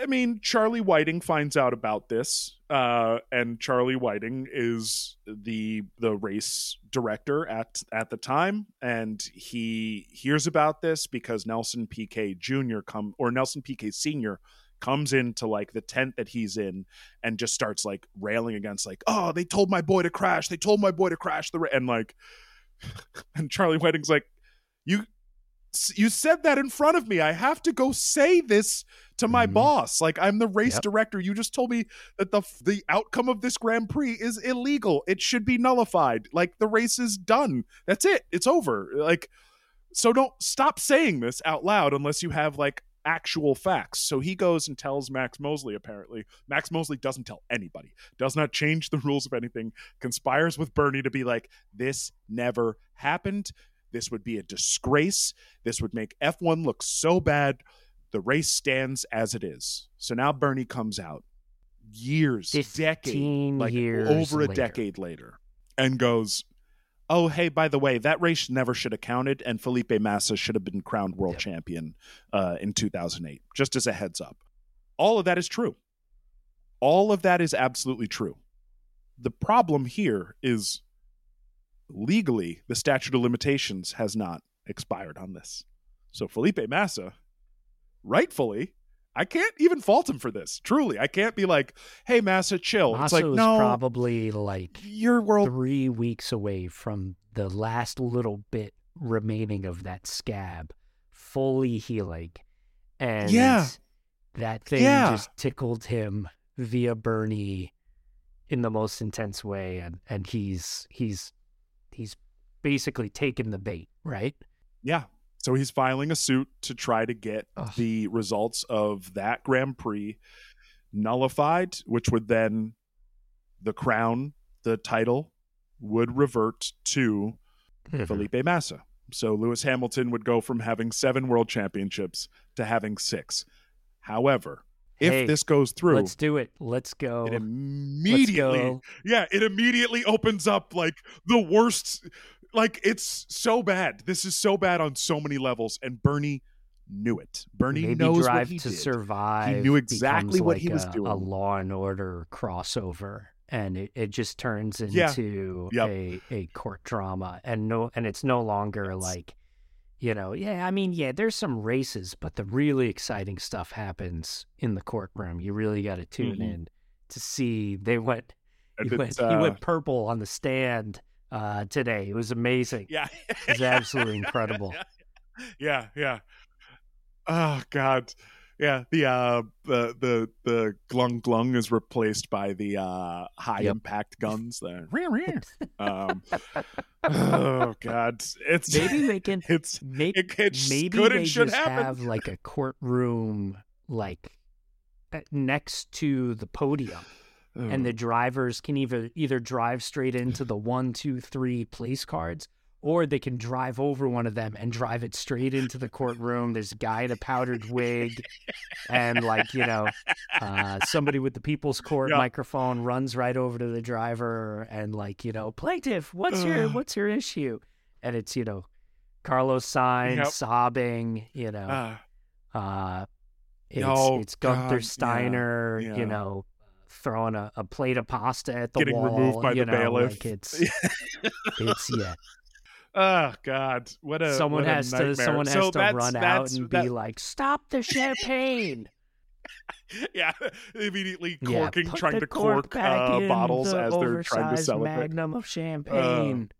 B: I mean, Charlie Whiting finds out about this, uh, and Charlie Whiting is the the race director at at the time, and he hears about this because Nelson Piquet Jr. come or Nelson Piquet Sr comes into like the tent that he's in and just starts like railing against like oh they told my boy to crash they told my boy to crash the ra-. and like *laughs* and charlie whiting's like you you said that in front of me i have to go say this to my mm-hmm. boss like i'm the race yep. director you just told me that the the outcome of this grand prix is illegal it should be nullified like the race is done that's it it's over like so don't stop saying this out loud unless you have like actual facts. So he goes and tells Max Mosley, apparently. Max Mosley doesn't tell anybody, does not change the rules of anything, conspires with Bernie to be like, this never happened. This would be a disgrace. This would make F1 look so bad. The race stands as it is. So now Bernie comes out years, decade, like
A: years
B: over a
A: later.
B: decade later, and goes, oh hey by the way that race never should have counted and felipe massa should have been crowned world yep. champion uh, in 2008 just as a heads up all of that is true all of that is absolutely true the problem here is legally the statute of limitations has not expired on this so felipe massa rightfully I can't even fault him for this. Truly, I can't be like, "Hey, Massa, chill."
A: Massa
B: it's like, no,
A: probably like
B: your world
A: three weeks away from the last little bit remaining of that scab fully healing, and
B: yeah,
A: that thing
B: yeah.
A: just tickled him via Bernie in the most intense way, and and he's he's he's basically taken the bait, right?
B: Yeah, so he's filing a suit to try to get Ugh. the results of that Grand Prix nullified, which would then the crown, the title would revert to mm-hmm. Felipe Massa. So Lewis Hamilton would go from having seven world championships to having six. However, if
A: hey,
B: this goes through,
A: let's do it. Let's go.
B: It immediately,
A: go.
B: yeah, it immediately opens up like the worst like it's so bad. This is so bad on so many levels, and Bernie knew it. Bernie
A: Maybe
B: knows
A: Drive
B: what he
A: to
B: did.
A: Survive.
B: He knew exactly what
A: like
B: he was
A: a,
B: doing.
A: A Law and Order crossover, and it, it just turns into
B: yeah. yep.
A: a a court drama, and no, and it's no longer it's, like. You know, yeah, I mean, yeah, there's some races, but the really exciting stuff happens in the courtroom. You really got to tune
B: mm-hmm.
A: in to see. They went, he went,
B: uh,
A: he went purple on the stand uh, today. It was amazing.
B: Yeah,
A: it was absolutely incredible. *laughs*
B: Yeah, yeah. Oh God, yeah. The uh, the the the glung glung is replaced by the uh, high yep. impact guns. There. *laughs* um, oh God, it's
A: maybe they *laughs* can.
B: It's
A: maybe
B: it, it's
A: maybe
B: good
A: they
B: should
A: just
B: happen.
A: have like a courtroom like uh, next to the podium and the drivers can either either drive straight into the one, two, three place cards, or they can drive over one of them and drive it straight into the courtroom. There's a guy in a powdered wig, and like you know, uh, somebody with the People's Court
B: yeah.
A: microphone runs right over to the driver and like you know, plaintiff, what's your what's your issue? And it's you know, Carlos Sainz
B: yep.
A: sobbing, you know.
B: Uh,
A: uh, it's,
B: oh,
A: it's Gunther
B: God,
A: Steiner,
B: yeah, yeah.
A: you know, throwing a, a plate of pasta at the
B: Getting
A: wall.
B: removed by
A: you
B: the
A: know,
B: bailiff.
A: Like it's, *laughs* it's yeah.
B: Oh God! What a
A: someone
B: what
A: has
B: nightmare.
A: to someone has
B: so
A: to
B: that's,
A: run
B: that's,
A: out and
B: that,
A: be like, "Stop the champagne!" *laughs*
B: yeah, immediately corking,
A: put
B: trying to
A: cork
B: cork uh, bottles
A: the
B: as they're trying to
A: oversized
B: celebrate.
A: Magnum of champagne.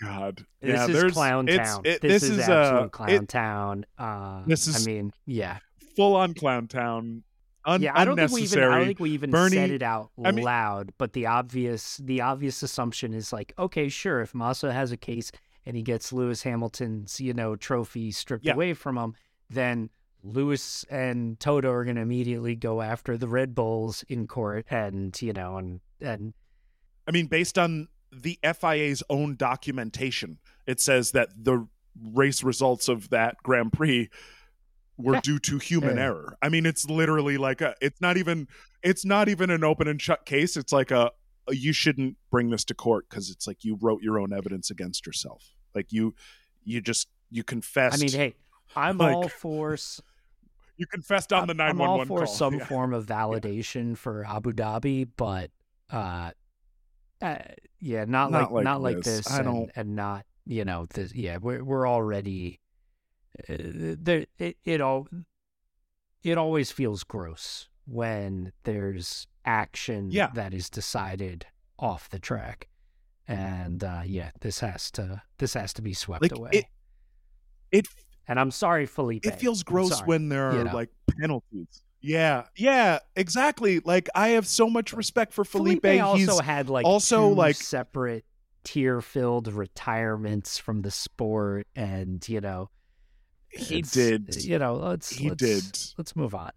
B: God.
A: This
B: yeah,
A: is
B: there's
A: clown town.
B: it-
A: this,
B: this
A: is,
B: is,
A: absolute
B: uh,
A: clown
B: it-
A: town. Uh,
B: This is-
A: I mean, yeah,
B: full on clown town. Un-
A: yeah. I don't think we even. I don't think we even
B: Bernie-
A: said it out
B: I mean-
A: loud. But the obvious, the obvious assumption is like, okay, sure. If Massa has a case and he gets Lewis Hamilton's, you know, trophy stripped
B: Yeah.
A: away from him, then Lewis and Toto are going to immediately go after the Red Bulls in court, and you know, and and
B: I mean, based on the FIA's own documentation, it says that the race results of that Grand Prix were
A: Yeah.
B: due to human
A: Yeah.
B: error. I mean, it's literally like a. It's not even. It's not even an open and shut case. It's like a. a you shouldn't bring this to court because it's like you wrote your own evidence against yourself. Like you, you just you confessed.
A: I mean, hey, I'm
B: like,
A: all for *laughs*
B: you confessed on the nine
A: I'm all for some *laughs*
B: Yeah.
A: form of *laughs* validation for Abu Dhabi, but uh, uh yeah, not,
B: Not
A: like,
B: like
A: not like
B: this.
A: this,
B: I
A: and,
B: don't-
A: and not you know this. Yeah, we're we're already there. It, it all it always feels gross when there's action
B: Yeah.
A: that is decided off the track, and uh, yeah, this has to this has to be swept
B: Like
A: away.
B: it, it
A: and I'm sorry, Felipe.
B: it feels gross when there are
A: you know.
B: like penalties. Yeah, yeah, exactly. Like I have so much respect for Felipe.
A: also
B: He's
A: had like
B: also, like-
A: separate tear-filled retirements from the sport, and you know
B: he
A: it's-
B: did.
A: You know, let's
B: He
A: let's,
B: did.
A: Let's move on.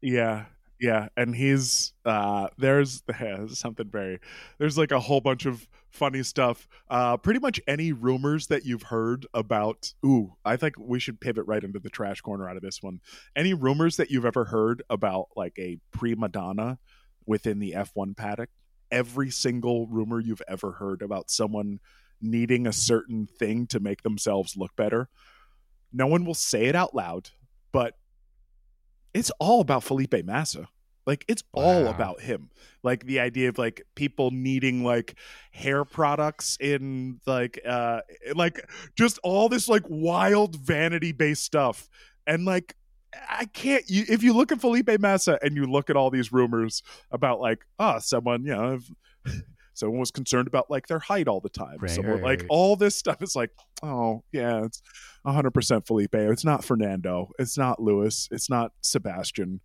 B: Yeah, yeah, and he's uh there's *laughs* something very there's like a whole bunch of funny stuff. Uh pretty much any rumors that you've heard about ooh, I think we should pivot right into the trash corner out of this one. Any rumors that you've ever heard about like a prima donna within the F1 paddock? Every single rumor you've ever heard about someone needing a certain thing to make themselves look better. No one will say it out loud, but it's all about Felipe Massa. Like it's all
A: Wow.
B: about him. Like the idea of like people needing like hair products in like uh like just all this like wild vanity based stuff. And like I can't you, if you look at Felipe Massa and you look at all these rumors about like oh someone you know if- someone was concerned about like their height all the time.
A: Right,
B: Someone,
A: right,
B: like
A: right.
B: all this stuff is like oh yeah it's 100% Felipe. It's not Fernando. It's not Lewis. It's not Sebastian.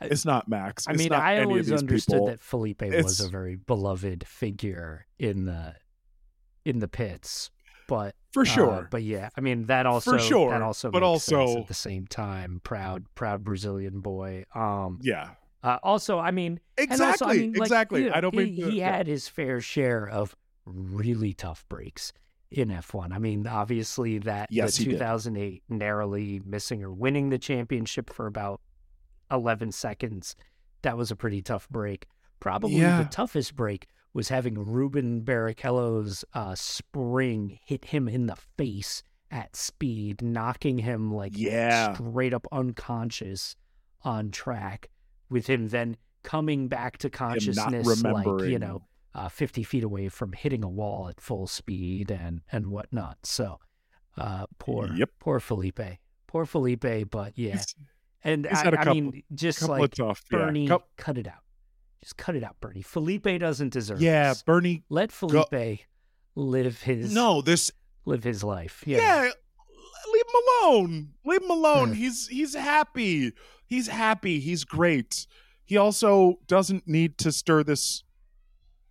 B: It's not Max.
A: I
B: It's
A: mean, I always understood
B: people.
A: that Felipe was a very beloved figure in the in the pits, but
B: for
A: uh,
B: sure.
A: but yeah, I mean that also for
B: sure,
A: that also
B: but also-
A: at the same time, proud proud Brazilian boy. Um,
B: yeah,
A: uh, also, I mean,
B: exactly,
A: also, I mean, like,
B: exactly.
A: you know,
B: I don't
A: he,
B: mean
A: he had his fair share of really tough breaks in F1. I mean, obviously that
B: Yes,
A: the
B: he did.
A: 2008 narrowly missing or winning the championship for about 11 seconds. That was a pretty tough break. Probably
B: Yeah.
A: the toughest break was having Ruben Barrichello's uh, spring hit him in the face at speed, knocking him like
B: Yeah.
A: straight up unconscious on track, with him then coming back to consciousness, like you know, uh, 50 feet away from hitting a wall at full speed and and whatnot. So, uh, poor,
B: Yep.
A: poor Felipe, poor Felipe. But yeah,
B: He's-
A: and
B: he's
A: I,
B: a
A: I
B: couple-
A: mean, just like
B: tough. yeah.
A: Bernie, cut it out. Just cut it out, Bernie. Felipe doesn't deserve.
B: yeah,
A: this.
B: Bernie.
A: let Felipe live his
B: No, this.
A: live his life.
B: Yeah, him alone. Leave him alone.
A: Hmm.
B: He's he's happy. He's happy. He's great. He also doesn't need to stir this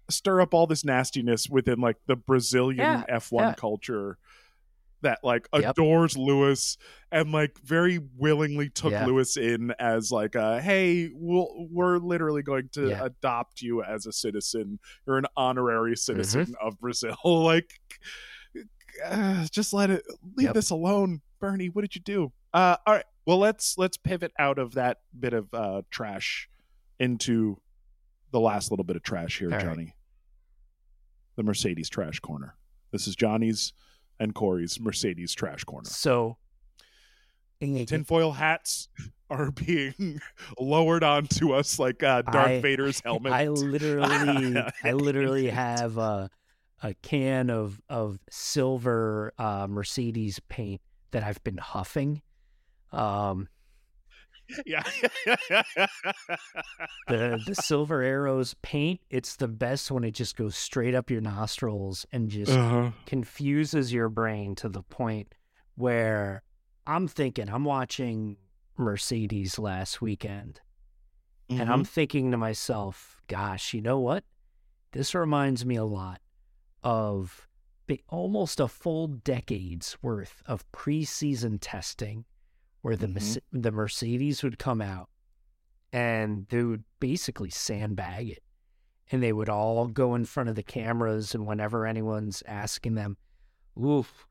B: stir up all this nastiness within like the Brazilian
A: Yeah,
B: F1
A: yeah.
B: culture that like
A: Yep.
B: adores Lewis and like very willingly took
A: Yeah.
B: Lewis in as like a hey we'll, we're literally going to
A: Yeah.
B: adopt you as a citizen you're an honorary
A: Mm-hmm.
B: citizen of Brazil *laughs* like uh, just let it leave
A: Yep.
B: this alone Bernie what did you do? Uh all right well let's let's pivot out of that bit of uh trash into the last little bit of trash here
A: All right.
B: Johnny. The Mercedes trash corner. This is Johnny's and Corey's Mercedes trash corner.
A: So,
B: tinfoil hats are being *laughs* lowered onto us like uh, Darth
A: I-
B: Vader's *laughs* helmet.
A: I literally, I *laughs* literally have a, a can of of silver uh, Mercedes paint that I've been huffing. Um,
B: yeah. *laughs*
A: the the silver arrows paint, it's the best when it just goes straight up your nostrils and just
B: uh-huh.
A: confuses your brain to the point where I'm thinking I'm watching Mercedes last weekend
B: Mm-hmm.
A: and I'm thinking to myself, gosh, you know what? This reminds me a lot of almost a full decade's worth of preseason testing where the mm-hmm. Mes- the Mercedes would come out and they would basically sandbag it. And they would all go in front of the cameras and whenever anyone's asking them, oof,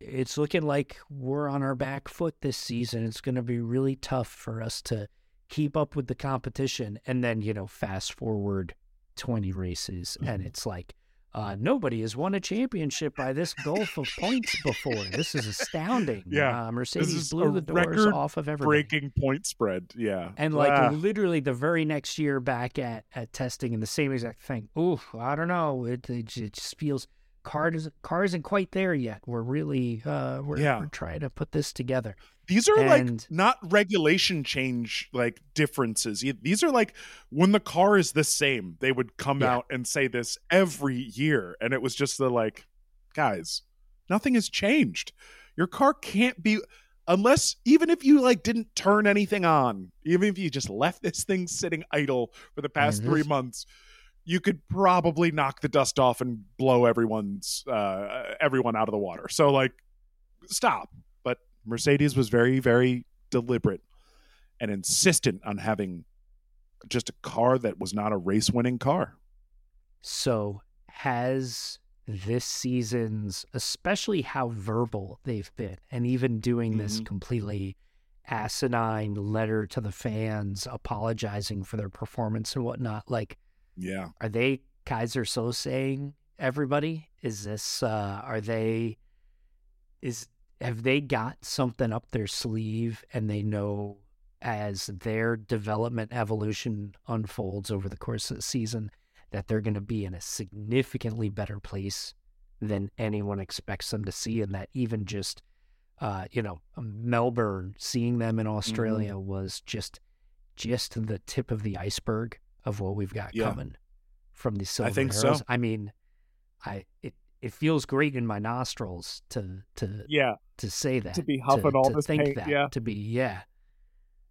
A: it's looking like we're on our back foot this season. It's going to be really tough for us to keep up with the competition. And then, you know, fast forward 20 races and mm-hmm. it's like, uh, nobody has won a championship by this gulf of points before. This is astounding.
B: Yeah.
A: Uh, Mercedes
B: is
A: blew the doors off of everybody.
B: breaking point spread. Yeah.
A: And like
B: Ah.
A: literally the very next year back at, at testing and the same exact thing. Ooh, I don't know. It, it, it just feels car doesn't car isn't quite there yet. We're really uh we're,
B: Yeah.
A: we're trying to put this together.
B: These are like not regulation change like differences. These are like when the car is the same, they would come
A: Yeah.
B: out and say this every year. And it was just the like, guys, nothing has changed. Your car can't be unless even if you like didn't turn anything on, even if you just left this thing sitting idle for the past
A: Mhm.
B: three months, you could probably knock the dust off and blow everyone's uh everyone out of the water. So like stop. Mercedes was very, very deliberate and insistent on having just a car that was not a race winning car.
A: So has this season's especially how verbal they've been and even doing this
B: Mhm.
A: completely asinine letter to the fans apologizing for their performance and whatnot like
B: Yeah.
A: are they Kaiser so saying everybody? Is this uh are they is have they got something up their sleeve and they know as their development evolution unfolds over the course of the season that they're going to be in a significantly better place than anyone expects them to see and that even just uh you know Melbourne seeing them in Australia was just just the tip of the iceberg of what we've got
B: Yeah.
A: coming from the silver I
B: think so.
A: I mean, I it it feels great in my nostrils to to
B: Yeah.
A: to say that
B: To be huffing
A: to,
B: all
A: to
B: this
A: think
B: paint,
A: that
B: yeah.
A: to be yeah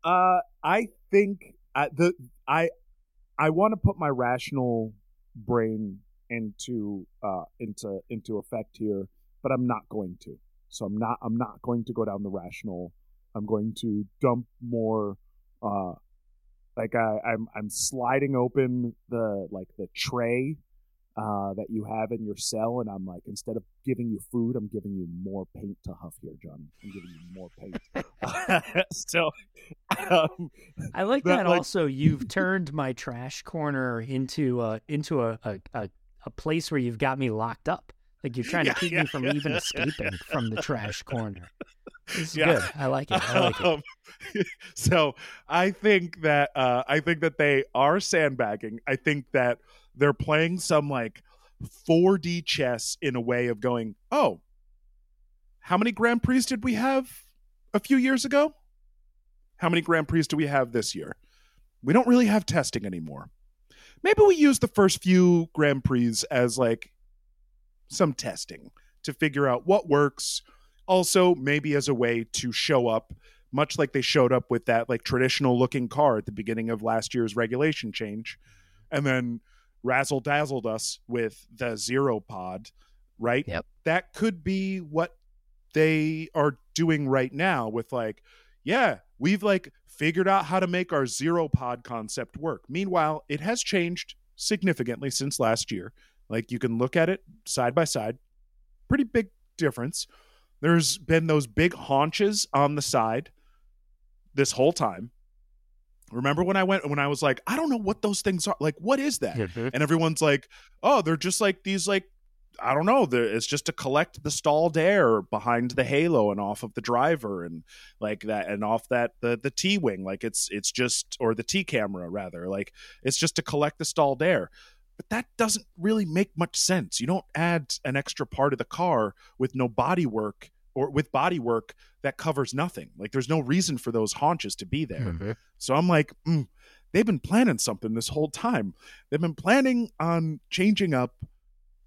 B: Uh, I think uh, the I I want to put my rational brain into uh into into effect here, but I'm not going to. So I'm not I'm not going to go down the rational. I'm going to dump more. Uh, like I, I'm I'm sliding open the like the tray uh, that you have in your cell, and I'm like, instead of giving you food, I'm giving you more paint to huff here, Johnny. I'm giving you more paint. *laughs* *laughs* so, um,
A: I like
B: That,
A: that,
B: like-
A: also you've turned my trash corner into a into a, a, a, a place where you've got me locked up like you're trying
B: Yeah,
A: to keep
B: yeah,
A: me from
B: yeah,
A: even escaping from the trash corner is
B: Yeah.
A: good I like it I like it
B: Um, *laughs* so I think that uh, I think that they are sandbagging. I think that they're playing some like 4D chess in a way of going, oh, how many Grand Prix did we have a few years ago? How many Grand Prix do we have this year? We don't really have testing anymore. Maybe we use the first few Grand Prix as like some testing to figure out what works. Also, maybe as a way to show up, much like they showed up with that like traditional looking car at the beginning of last year's regulation change, and then razzle dazzled us with the zero pod, right?
A: Yep.
B: That could be what they are doing right now with like, yeah, we've like figured out how to make our zero pod concept work. Meanwhile, it has changed significantly since last year. Like you can look at it side by side. Pretty big difference. There's been those big haunches on the side this whole time. Remember when I went when I was like, I don't know what those things are. Like, what is that?
A: Mhm.
B: and everyone's like, "Oh, they're just like these like I don't know, it's just to collect the stalled air behind the halo and off of the driver and like that and off that the the T wing, like it's it's just or the T camera rather, like it's just to collect the stalled air." But that doesn't really make much sense. You don't add an extra part of the car with no body work or with body work that covers nothing. Like there's no reason for those haunches to be there. *laughs* Mm-hmm. So I'm like, mm, they've been planning something this whole time. They've been planning on changing up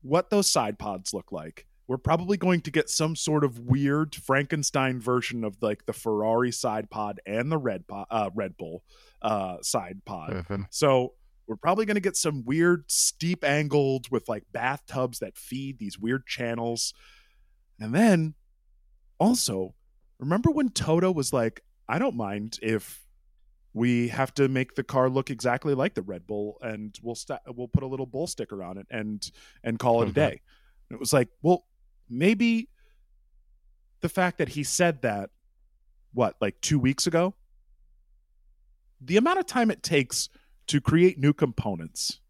B: what those side pods look like. We're probably going to get some sort of weird Frankenstein version of like the Ferrari side pod and the Red uh, Red Bull uh, side pod. Mm-hmm. So we're probably going to get some weird steep angled with like bathtubs that feed these weird channels. And then also, remember when Toto was like, I don't mind if we have to make the car look exactly like the Red Bull and we'll st- we'll put a little bull sticker on it and and call it a day. And it was like, well, maybe the fact that he said that what, like 2 weeks ago, the amount of time it takes to create new components,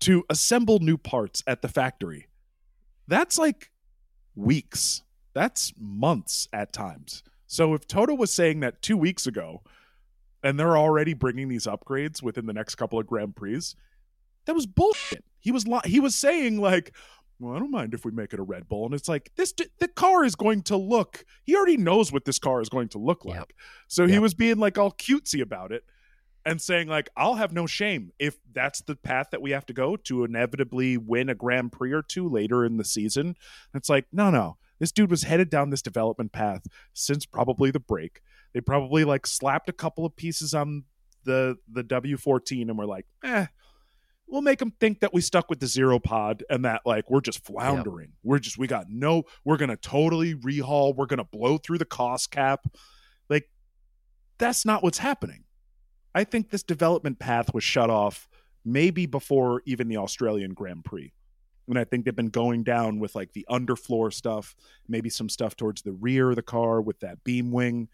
B: to assemble new parts at the factory. That's like weeks. That's months at times. So if Toto was saying that two weeks ago, and they're already bringing these upgrades within the next couple of Grand Prix, that was bullshit. He was li- he was saying like, well, I don't mind if we make it a Red Bull, and it's like this. The car is going to look. He already knows what this car is going to look like. Yep. So yep. he was being like all cutesy about it and saying like I'll have no shame if that's the path that we have to go to inevitably win a Grand Prix or two later in the season. It's like no, no, this dude was headed down this development path since probably the break. They probably like slapped a couple of pieces on the the W14 and we're like, eh, we'll make them think that we stuck with the zero pod and that like we're just floundering. Yep. We're just we got no. We're gonna totally rehaul. We're gonna blow through the cost cap. Like that's not what's happening I think this development path was shut off maybe before even the Australian Grand Prix. And I think they've been going down with like the underfloor stuff, maybe some stuff towards the rear of the car with that beam wing.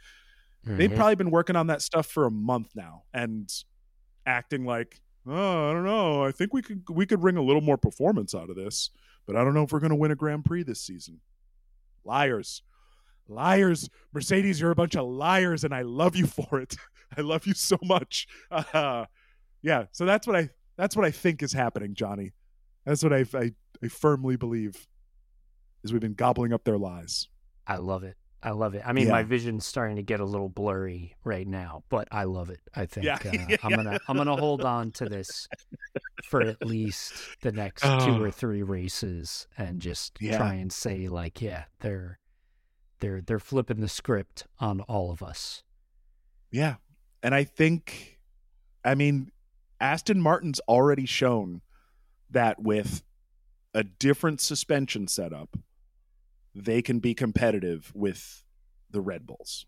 B: Mm-hmm. They've probably been working on that stuff for a month now and acting like, oh, I don't know. I think we could we could wring a little more performance out of this, but I don't know if we're going to win a Grand Prix this season. Liars, liars, Mercedes, you're a bunch of liars, and I love you *laughs* for it. I love you so much. Uh, *laughs* yeah, so that's what I that's what I think is happening, Johnny. That's what I, I I firmly believe is we've been gobbling up their lies.
A: I love it. I love it. I mean, yeah. my vision's starting to get a little blurry right now, but I love it. I think yeah. uh, *laughs* I'm gonna I'm gonna hold on to this for at least the next two or three races, and just yeah. try and say like, yeah, they're they're they're flipping the script on all of us.
B: Yeah, and I think, I mean, Aston Martin's already shown that with a different suspension setup, they can be competitive with the Red Bulls.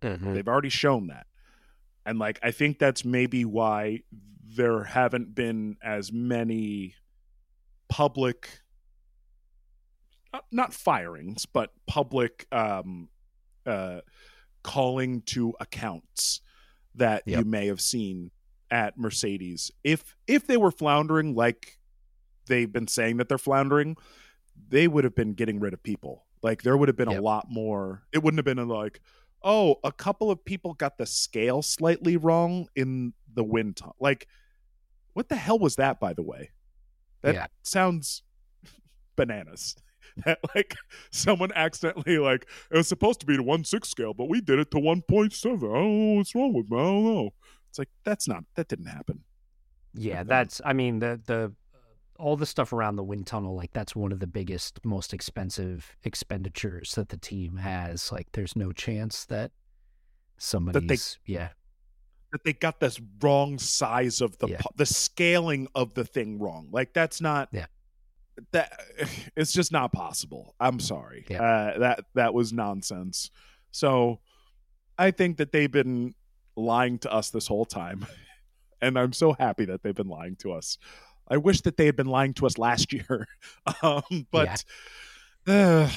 B: Mm-hmm. They've already shown that. And like I think that's maybe why there haven't been as many public not, not firings, but public um uh calling to accounts that yep. you may have seen at Mercedes. If if they were floundering like they've been saying that they're floundering, they would have been getting rid of people. Like there would have been yep. a lot more. It wouldn't have been like, oh, a couple of people got the scale slightly wrong in the wind. Like, what the hell was that? By the way, that yeah. sounds *laughs* bananas. *laughs* that like someone accidentally like it was supposed to be the one six scale, but we did it to one point seven. I don't know what's wrong with me. I don't know. It's like that's not that didn't happen.
A: Yeah, that's I mean the the all the stuff around the wind tunnel, like that's one of the biggest, most expensive expenditures that the team has. Like there's no chance that somebody's that they, yeah
B: that they got this wrong size of the yeah. the scaling of the thing wrong. Like that's not
A: yeah
B: that *sighs* it's just not possible. I'm sorry. Yeah. Uh, that that was nonsense. So I think that they've been lying to us this whole time. *laughs* And I'm so happy that they've been lying to us. I wish that they had been lying to us last year. *laughs* Um, but yeah. uh,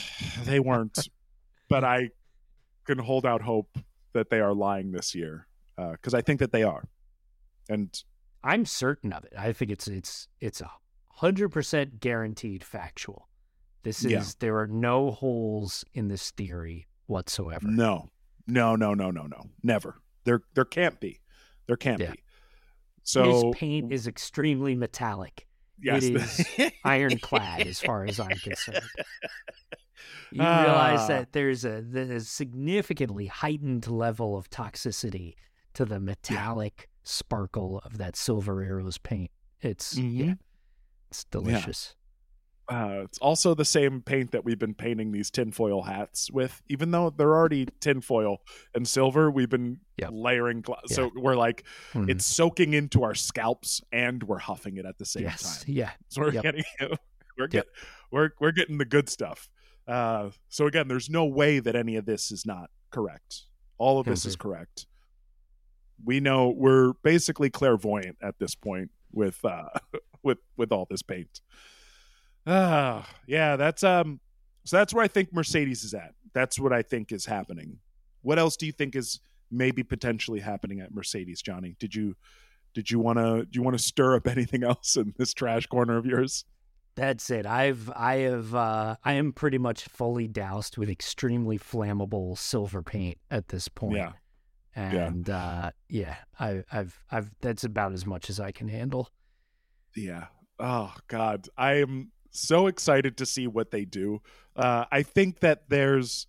B: they weren't. *laughs* but I can hold out hope that they are lying this year because uh, I think that they are. And
A: I'm certain of it. I think it's it's it's a 100% guaranteed factual. This is, yeah. there are no holes in this theory whatsoever.
B: No, no, no, no, no, no. Never. There, there can't be. There can't yeah. be. So
A: his paint is extremely metallic.
B: yes,
A: It is ironclad as far as I'm concerned. You realize
B: Ah.
A: that there's a there's a significantly heightened level of toxicity to the metallic sparkle of that silver arrows paint. It's yeah,
B: Mhm.
A: it's delicious.
B: Uh, it's also the same paint that we've been painting these tinfoil hats with, even though they're already tinfoil and silver. We've been
A: Yep.
B: layering, gla- so we're like
A: Mhm.
B: it's soaking into our scalps and we're huffing it at the same
A: yes,
B: time.
A: yeah,
B: So we're
A: Yep.
B: getting *laughs* we're get, we're we're getting the good stuff. Uh, so again, there's no way that any of this is not correct. All of this is
A: Mhm.
B: correct. We know we're basically clairvoyant at this point with uh *laughs* with with all this paint. Ah, yeah, that's um so that's where I think Mercedes is at. That's what I think is happening. What else do you think is maybe potentially happening at Mercedes, Johnny? Did you did you want to do you want to stir up *laughs* anything else in this trash corner of yours?
A: That's it. I've I have uh I am pretty much fully doused with extremely flammable silver paint at this point.
B: Yeah.
A: And uh yeah, I I've I've that's about as much as I can handle.
B: Yeah. Oh God, I am so excited to see what they do. Uh, I think that there's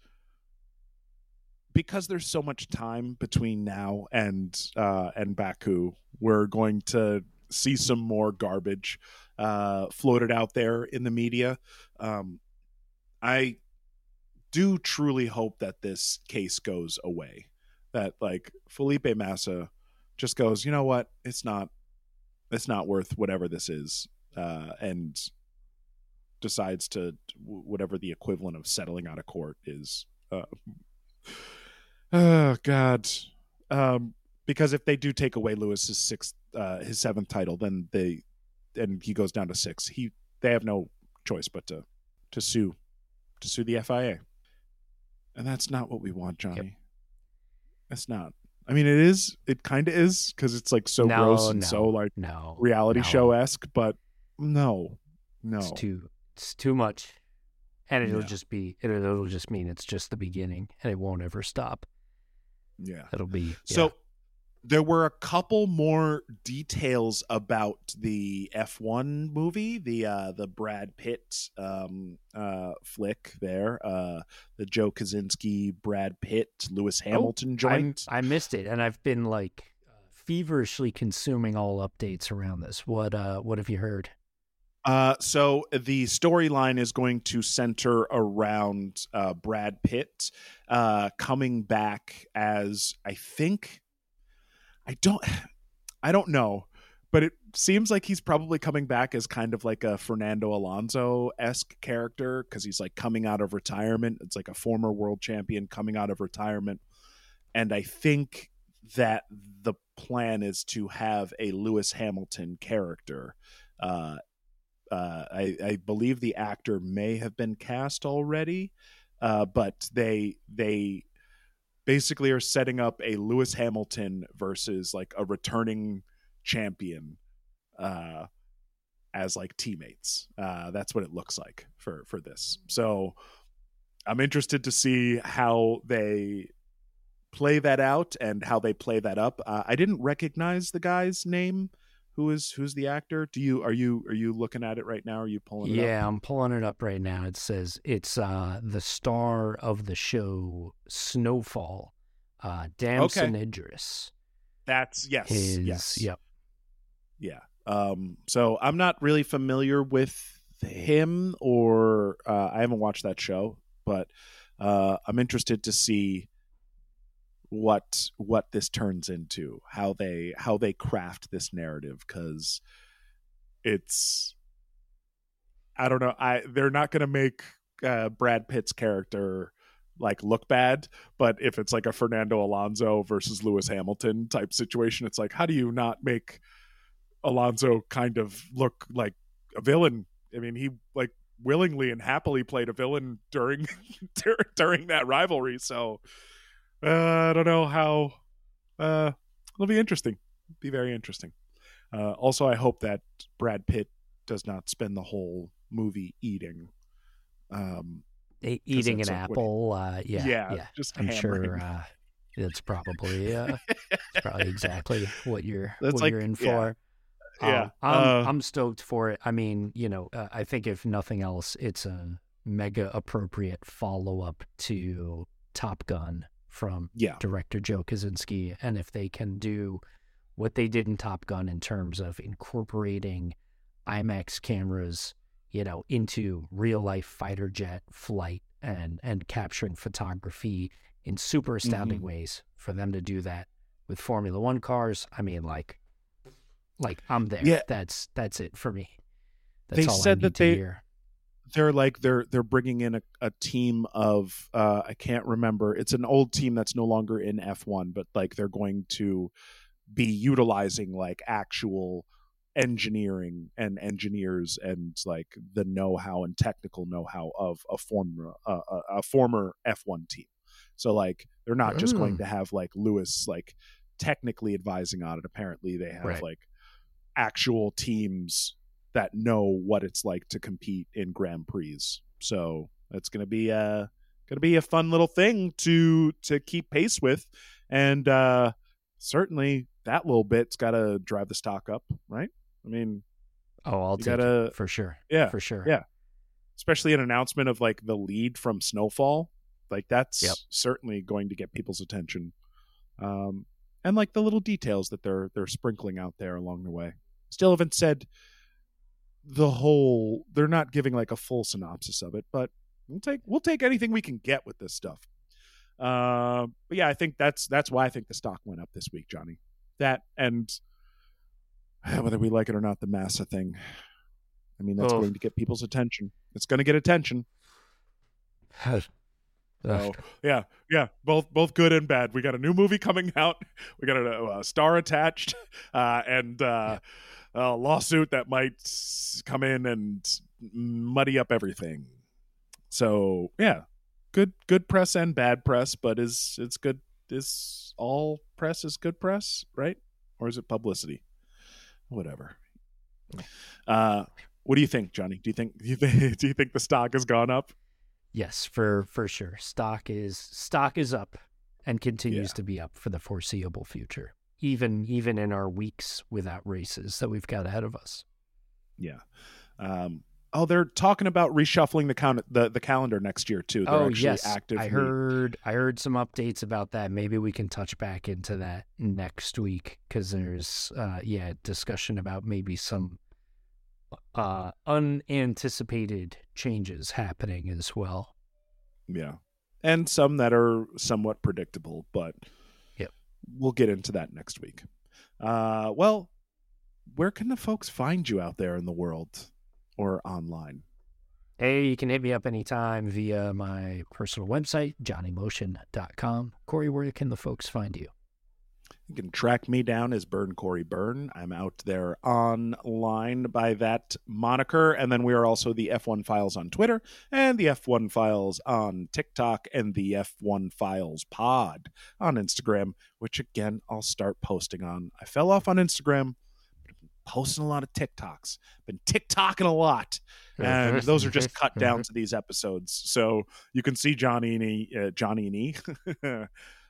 B: because there's so much time between now and uh, and Baku, we're going to see some more garbage uh, floated out there in the media. Um, I do truly hope that this case goes away. That like Felipe Massa just goes, you know what? It's not it's not worth whatever this is uh, and decides to whatever the equivalent of settling out of court is uh, oh god um, because if they do take away lewis's sixth uh, his seventh title then they and he goes down to six he they have no choice but to to sue to sue the fia and that's not what we want johnny that's not I mean, it is. It kind of is because it's like so
A: No,
B: gross and
A: no,
B: so like
A: No.
B: reality
A: no.
B: show esque. But no, no.
A: It's too it's too much. And it'll
B: Yeah.
A: just be it'll, it'll just mean it's just the beginning and it won't ever stop.
B: yeah.
A: It'll be
B: So there were a couple more details about the F1 movie, the uh the Brad Pitt um uh flick there, uh the Joe Kosinski, Brad Pitt, Lewis Hamilton
A: I'm-
B: joint.
A: I missed it and I've been like feverishly consuming all updates around this. What uh what have you heard?
B: Uh, so the storyline is going to center around uh, Brad Pitt uh, coming back as I think I don't I don't know, but it seems like he's probably coming back as kind of like a Fernando Alonso esque character because he's like coming out of retirement. It's like a former world champion coming out of retirement, and I think that the plan is to have a Lewis Hamilton character. Uh, uh, I, I believe the actor may have been cast already, uh, but they they basically are setting up a Lewis Hamilton versus like a returning champion uh, as like teammates. Uh, that's what it looks like for for this. So I'm interested to see how they play that out and how they play that up. Uh, I didn't recognize the guy's name. Who is who's the actor? Do you are you are you looking at it right now? Are you pulling it up?
A: Yeah, I'm pulling it up right now. It says it's uh the star of the show Snowfall, uh Damson Idris.
B: That's yes,
A: His
B: yes,
A: yep.
B: yeah. Um, so I'm not really familiar with him, or uh, I haven't watched that show, but uh, I'm interested to see what what this turns into, how they how they craft this narrative, because it's I don't know. I they're not going to make uh, Brad Pitt's character like look bad, but if it's like a Fernando Alonso versus Lewis Hamilton type situation, it's like how do you not make Alonso kind of look like a villain? I mean, he like willingly and happily played a villain during dur- *laughs* during that rivalry. So uh, I don't know how. Uh, it'll be interesting. Be very interesting. Uh, also, I hope that Brad Pitt does not spend the whole movie eating. Um,
A: E- eating an apple. uh, yeah,
B: yeah,
A: yeah.
B: just
A: I'm
B: hammering.
A: sure uh, it's probably uh, *laughs* it's probably exactly what you're
B: That's
A: what
B: like-
A: you're in
B: yeah.
A: for.
B: yeah,
A: um, I'm,
B: uh,
A: I'm stoked for it. I mean, you know, uh, I think if nothing else, it's a mega appropriate follow up to Top Gun from
B: yeah,
A: director Joe Kosinski, and if they can do what they did in Top Gun in terms of incorporating IMAX cameras, you know, into real life fighter jet flight and and capturing photography in super astounding
B: Mhm.
A: ways, for them to do that with Formula One cars, I mean, like, like I'm there.
B: Yeah.
A: That's that's it for me. That's
B: They
A: all
B: said
A: I need
B: that
A: to
B: they-
A: hear.
B: They're like they're they're bringing in a, a team of uh I can't remember. It's an old team that's no longer in F1, but like they're going to be utilizing like actual engineering and engineers and like the know-how and technical know-how of a former uh, a, a former F1 team. So like they're not just going
A: Mm.
B: to have like Lewis like technically advising on it. Apparently they have
A: Right.
B: like actual teams that know what it's like to compete in Grand Prix. So it's going to be a going to be a fun little thing to to keep pace with, and uh, certainly that little bit's got to drive the stock up, right? I mean,
A: Oh, I'll take
B: gotta-
A: it for sure.
B: yeah,
A: for sure.
B: yeah. especially an announcement of like the lead from Snowfall, like that's
A: Yep.
B: certainly going to get people's attention. Um, and like the little details that they're they're sprinkling out there along the way. Still haven't said the whole. They're not giving like a full synopsis of it, but we'll take we'll take anything we can get with this stuff. Uh, but yeah, I think that's that's why I think the stock went up this week, Johnny. That and *sighs* whether we like it or not, the Massa thing. I mean, that's
A: Oh.
B: going to get people's attention. It's going to get attention. So yeah, yeah, both both good and bad. We got a new movie coming out. We got a, a star attached, *laughs* uh, and uh, a lawsuit that might come in and muddy up everything. So yeah, good good press and bad press, but is it's good. Is all press is good press, right? Or is it publicity? Whatever. Uh, what do you think, Johnny? Do you think *laughs* do you think do you think the stock has gone up?
A: Yes, for for sure. Stock is stock is up and continues
B: Yeah.
A: to be up for the foreseeable future. Even even in our weeks without races that we've got ahead of us.
B: Yeah. Um, oh, they're talking about reshuffling the count the, the calendar next year too. They're
A: oh
B: actually
A: yes,
B: actively
A: I heard I heard some updates about that. Maybe we can touch back into that next week because there's uh yeah discussion about maybe some uh unanticipated changes happening as well.
B: Yeah. And some that are somewhat predictable, but. We'll get into that next week. Uh, well, where can the folks find you out there in the world or online?
A: Hey, you can hit me up anytime via my personal website, johnnymotion.com. Cory, where can the folks find you?
B: You can track me down as Burn Cory Burn. I'm out there online by that moniker. And then we are also the F1 Files on Twitter and the F1 Files on TikTok and the F1 Files Pod on Instagram, which again, I'll start posting on. I fell off on Instagram, but I've been posting a lot of TikToks, been TikToking a lot. And *laughs* those are just cut down to these episodes. So you can see Johnny and E, uh, Johnny and E. *laughs*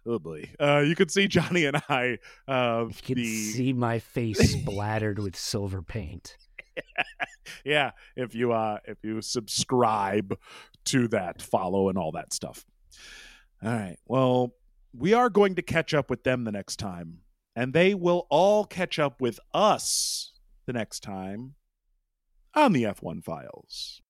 B: oh boy. Uh, you can see Johnny and I. Uh,
A: You can
B: the
A: see my face *laughs* splattered with silver paint. *laughs*
B: yeah, if you uh, if you subscribe to that, follow and all that stuff. All right. Well, we are going to catch up with them the next time, and they will all catch up with us the next time on the F1 Files.